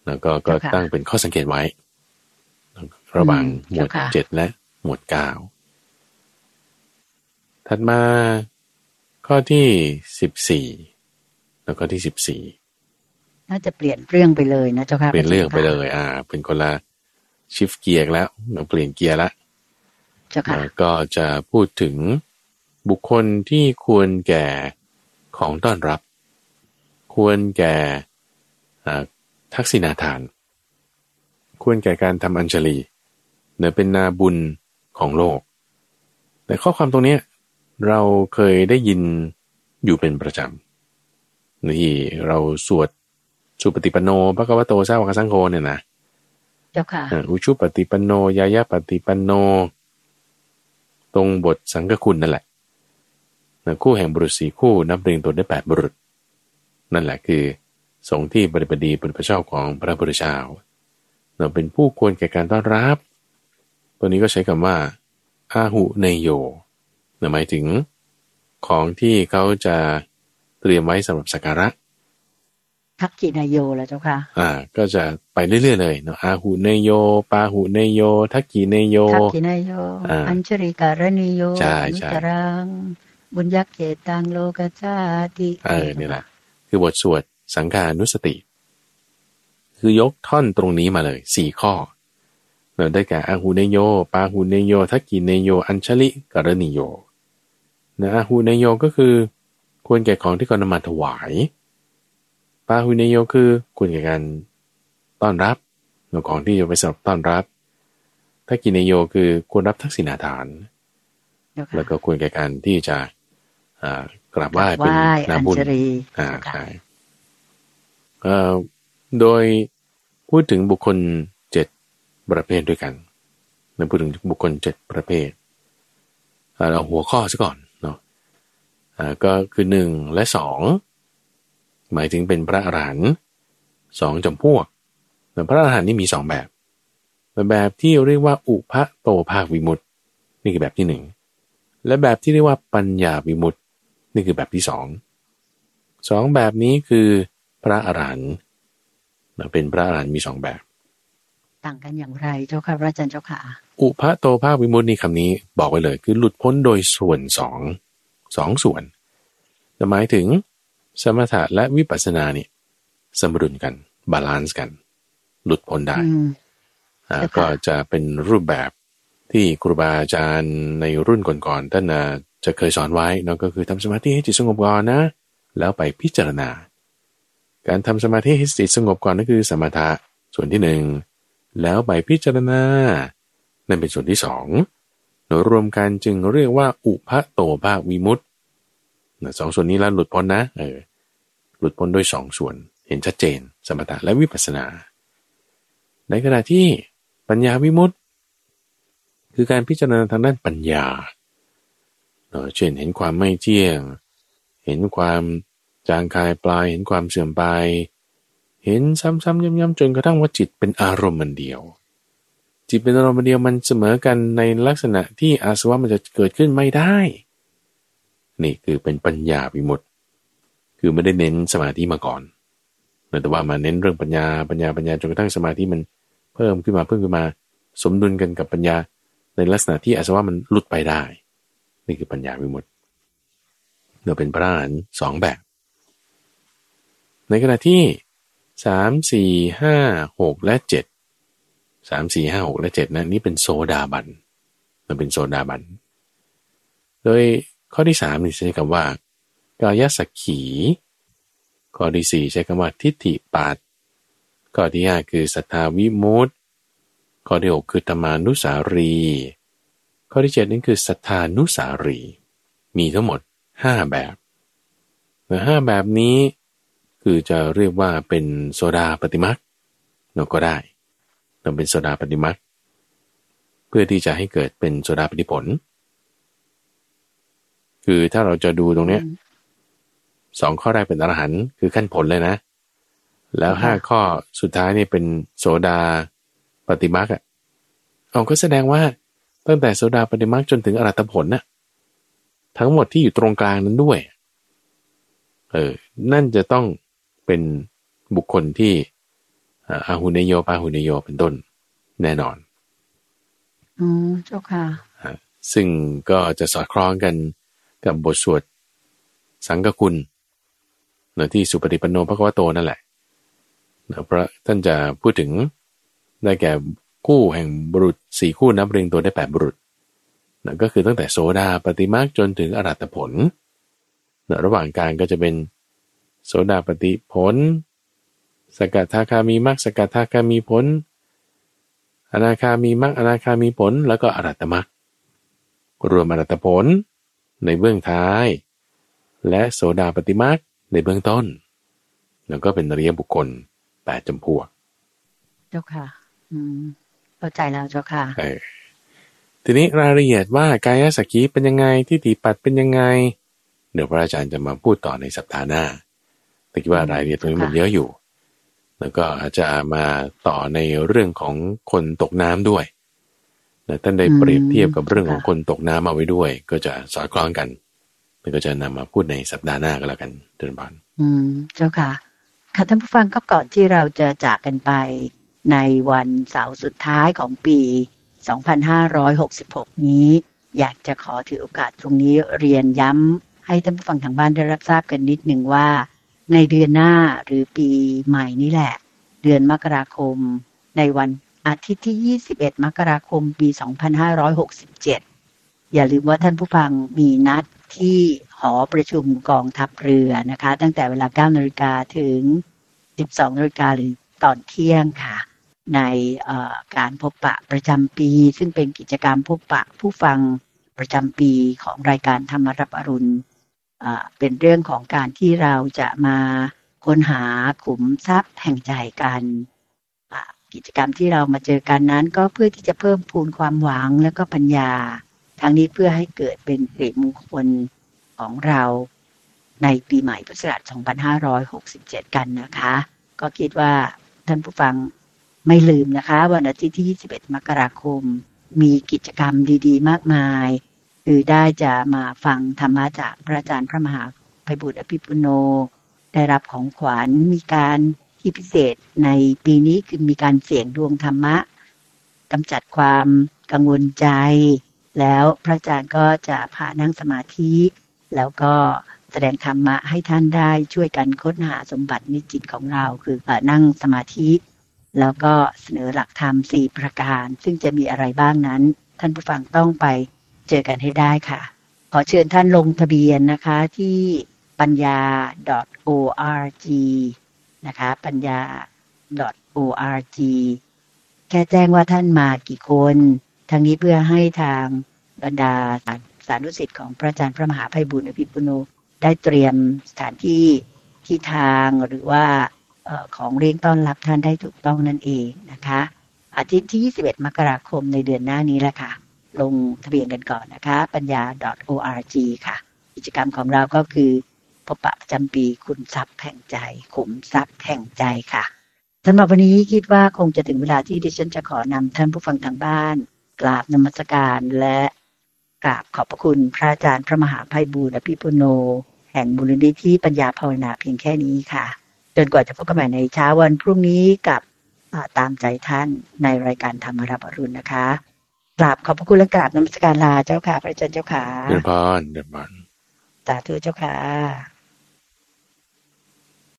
แล้วก็ก็ตั้งเป็นข้อสังเกตไว้ ระหว่างหมวดเจ็ดและ หมวดเก้าถัดมาข้อที่สิบสี่แล้วก็ที่สิบสี่น่าจะเปลี่ยนเรื่องไปเลยนะเจ้าค่ะเปลี่ยนเรื่องไปเลย อ่า เป็นคนละชิฟเกียร์แล้วเราเปลี่ยนเกียร์แล้วก็จะพูดถึงบุคคลที่ควรแก่ของต้อนรับ ควรแก่ทักษิณาทาน ควรแก่การทำอัญชลีเนือเป็นนาบุญ ของโลก แต่ข้อความตรงนี้เราเคยได้ยินอยู่เป็นประจำที่เราสวดสุปฏิปโนพระกวโตสาวกสังโฆเนี่ยนะเจ้าค่ะอุชุปฏิปันโนยายาปฏิปันโน ตรงบทสังฆคุณนั่นแหละคู่แห่งบุรุษสี่คู่นับเรียงตัวได้แปดบุรุษ นั่นแหละคือ สงที่บริบดีบริพชอบของพระพุทธเจ้าเราเป็นผู้ควรแก่การต้อนรับ ตัวนี้ก็ใช้คำว่าอาหุเนโยหมายถึงของที่เขาจะเตรียมไว้สำหรับสักการะทักกินโยแล้วเจ้าค่ะ อ่า ก็จะไปเรื่อยๆเลยเนาะอาหูเนโย ปาหูเนโย ทักกิเนโย ทักกิเนโย อัญชริการณิโยใช่ใช่รังบุญยักเกตังโลกาชาติเออนี่แหละ คือบทสวดสังขานุสติ คือยกท่อนตรงนี้มาเลยสี่ข้อเรา ได้แก่อาหูเนโย ปาหูเนโย ทักกิเนโย อัญชลิการณิโยนะอาหูเนโยก็คือ ควรแก่ของที่ก่อนำมาถวาย ปาหุเนโยคือคุณแก่การต้อนรับหของที่จะไปสำหรับต้อนรับถ้ากินเนโยคือควรรับทักษิณาทาน แล้วก็ควรแก่การที่จะกราบไหว้เป็นนาบุญอ่าใช่โดยพูดถึงบุคคลเจ็ด ประเภทด้วยกันเราพูดถึงบุคคลเจ็ดประเภทเราหัวข้อซะก่อนเนาะก็คือหนึ่งและสองหมายถึงเป็นพระอรหันต์สองจำพวกแต่พระอรหันต์นี่มีสองแบบ แบบที่เรียกว่าอุพะโตภาควิมุตติ นี่คือแบบที่หนึ่งและแบบที่เรียกว่าปัญญาวิมุตติ นี่คือแบบที่สองสองแบบนี้คือพระอรหันต์เป็นพระอรหันต์มีสองแบบ ต่างกันอย่างไรเจ้าค่ะพระอาจารย์เจ้าค่ะ อุพะโตภาควิมุตตินี่คำนี้ บอกไว้เลย คือหลุดพ้นโดยส่วนสองสองส่วนหมายถึงสมถะและวิปัสสนาเนี่ยสมดุลกัน balance กัน หลุดพ้นได้อ่าก็จะเป็นรูปแบบที่ครูบาอาจารย์ในรุ่นก่อนๆท่านจะเคยสอนไว้เนาะก็คือทำสมาธิให้จิตสงบก่อนนะ แล้วไปพิจารณา การทำสมาธิให้จิตสงบก่อนนั่นคือสมถะส่วนที่หนึ่ง แล้วไปพิจารณา นั่นเป็นส่วนที่สองรวมกันจึงเรียกว่า อุภโตภาควิมุตติสองส่วนนี้แล้วหลุดพ้นนะ เออ หลุดพ้นด้วยสองส่วน เห็นชัดเจน สมถะและวิปัสสนา ในขณะที่ปัญญาวิมุตติ คือการพิจารณาทางด้านปัญญาเช่นเห็นความไม่เที่ยง เห็นความจางคายปลาย เห็นความเสื่อมไป เห็นซ้ำๆย้ำๆจนกระทั่งว่าจิตเป็นอารมณ์มันเดียว จิตเป็นอารมณ์มันเดียวมันเสมอกันในลักษณะที่อาสวะมันจะเกิดขึ้นไม่ได้ นี่คือเป็นปัญญาวิมุตติคือไม่ได้เน้นสมาธิมาก่อนแต่ว่ามาเน้นเรื่องปัญญาปัญญาปัญญาจนกระทั่งสมาธิมันเพิ่มขึ้นมาเพิ่มขึ้นมา สมดุลกันกับปัญญา ในลักษณะที่อาสวะมันหลุดไปได้ นี่คือปัญญาวิมุตติเราเป็นพระอรหันต์สองแบบ ในขณะที่ สามสี่ห้าหกและเจ็ดสามสี่ห้าหกและเจ็ดนะนี่เป็นโซดาบัน มันเป็นโซดาบัน โดยข้อที่สามนี่ใช้คำว่ากายสักขี ข้อที่สี่ใช้คำว่าทิฏฐิปัตข้อที่ห้าคือสัทธาวิมุตติข้อที่หกคือธรรมานุสารี ข้อที่เจ็ดนั่นคือสัทธานุสารี มีทั้งหมดห้าแบบแต่ห้าแบบนี้ คือจะเรียกว่าเป็นโซดาปฏิมักเราก็ได้เราเป็นโซดาปฏิมักเพื่อที่จะให้เกิดเป็นโซดาปฏิผล คือถ้าเราจะดูตรงเนี้ยสองข้อแรกเป็นอรหันต์คือขั้นผลเลยนะ แล้วห้าข้อสุดท้ายนี่เป็นโสดาปฏิมักอะเอาก็แสดงว่าตั้งแต่โสดาปฏิมักจนถึงอรัตผลน่ะทั้งหมดที่อยู่ตรงกลางนั้นด้วย เออ นั่นจะต้อง เป็นบุคคลที่อาหุเนโยปาหุเนโยเป็นต้นแน่นอนอ๋อเจ้าค่ะซึ่งก็จะสอดคล้องกันกับบทสวดสังกคุณเนือที่สุปฏิปันโนพระควโตนั่นแหละเนะพระท่านจะพูดถึงได้แก่คู่แห่งบุรุษสี่คู่นับเรียงตัวได้แปดบุรุษนะก็คือตั้งแต่โสดาปฏิมาจนถึงอรัตผลนะระหว่างการก็จะเป็น โสดาปฏิผล สกัทาคามีมรรคสกัทาคามีผล อนาคามีมรรคอนาคามีผล แล้วก็อรัตมรรครวมอรัตผลในเบื้องท้าย และโสดาปฏิมรรคในเบื้องต้น แล้วก็เป็นอริยบุคคลแปดจำพวก เจ้าค่ะ อืมเข้าใจแล้วเจ้าค่ะเออทีนี้รายละเอียดว่ากายสักขีเป็นยังไงที่ติปัดเป็นยังไง เดี๋ยวพระอาจารย์จะมาพูดต่อในสัปดาห์หน้า แต่คิดว่ารายละเอียดตรงนี้มันเยอะอยู่ แล้วก็อาจจะมาต่อในเรื่องของคนตกน้ำด้วยท่านได้เปรียบเทียบกับเรื่องของคนตกน้ำมาไว้ด้วย ก็จะสอดคล้องกันแล้วก็จะนำมาพูดในสัปดาห์หน้าก็แล้วกันเดินบานอืม เจ้าค่ะ ค่ะท่านผู้ฟังก็ก่อนที่เราจะจากกันไปในวันเสาร์สุดท้ายของปี 2566 นี้ อยากจะขอถือโอกาสตรงนี้เรียนย้ำให้ท่านผู้ฟังทางบ้านได้รับทราบกันนิดหนึ่งว่า ในเดือนหน้าหรือปีใหม่นี้แหละ เดือนมกราคม ในวันอาทิตย์ที่ 21 มกราคม ปี 2567 อย่าลืมว่าท่านผู้ฟังมีนัดที่หอประชุมกองทัพเรือนะคะ ตั้งแต่เวลา 9 นาฬิกาถึง 12 นาฬิกาหรือตอนเที่ยงค่ะ ในการพบปะประจำปี ซึ่งเป็นกิจกรรมพบปะผู้ฟังประจำปีของรายการธรรมรับอรุณ เป็นเรื่องของการที่เราจะมาค้นหาขุมทรัพย์แห่งใจกันกิจกรรมที่เรามาเจอกันนั้น ก็เพื่อที่จะเพิ่มพูนความหวังและก็ปัญญาทั้งนี้เพื่อให้เกิดเป็นสิริมงคลของเราในปีใหม่พุทธศักราช 2567 กันนะคะ ก็คิดว่าท่านผู้ฟังไม่ลืมนะคะ วันอาทิตย์ที่ 21 มกราคม มีกิจกรรมดี ๆ มากมาย คือได้จะมาฟังธรรมะจากพระอาจารย์พระมหาภัยบุตรอภิปุโน ได้รับของขวัญมีการที่พิเศษในปีนี้คือมีการเสี่ยงดวงธรรมะกำจัดความกังวลใจ แล้วพระอาจารย์ก็จะพานั่งสมาธิ แล้วก็แสดงธรรมะให้ท่านได้ช่วยกันค้นหาสมบัติในจิตของเรา คือนั่งสมาธิ แล้วก็เสนอหลักธรรมสี่ประการ ซึ่งจะมีอะไรบ้างนั้น ท่านผู้ฟังต้องไป เจอกันให้ได้ค่ะ ขอเชิญท่านลงทะเบียนนะคะที่ปัญญา .org นะคะ ปัญญา .org แค่แจ้งว่าท่านมากี่คน ทางนี้เพื่อให้ทางบรรดาสารุสิทธิ์ของพระอาจารย์พระมหาภัยบุญอภิปุโนได้เตรียมสถานที่ที่ทางหรือว่าเอของเลี้ยงต้อนรับท่านได้ถูกต้องนั่นเองนะคะ อาทิตย์ที่ 21 มกราคมในเดือนหน้านี้แหละค่ะ ลงทะเบียนกันก่อนนะคะ ปัญญา .org ค่ะ กิจกรรมของเราก็คือพบปะประจำปีคุณทรัพย์แห่งใจ ขุมทรัพย์แห่งใจค่ะสำหรับวันนี้คิดว่าคงจะถึงเวลาที่ดิฉันจะขอนำท่านผู้ฟังทางบ้าน กราบนมัสการและกราบขอบพระคุณพระอาจารย์พระมหาภัยบูรณ์อภิปุโน แห่งบุรณิธิปัญญาภาวนาเพียงแค่นี้ค่ะ จนกว่าจะพบกันใหม่ในเช้าวันพรุ่งนี้กับตามใจท่านในรายการธรรมรับอรุณนะคะ กราบขอบพระคุณและกราบนมัสการลาเจ้าค่ะ พระอาจารย์เจ้าค่ะเดินพานเดินพานสาธุเจ้าค่ะ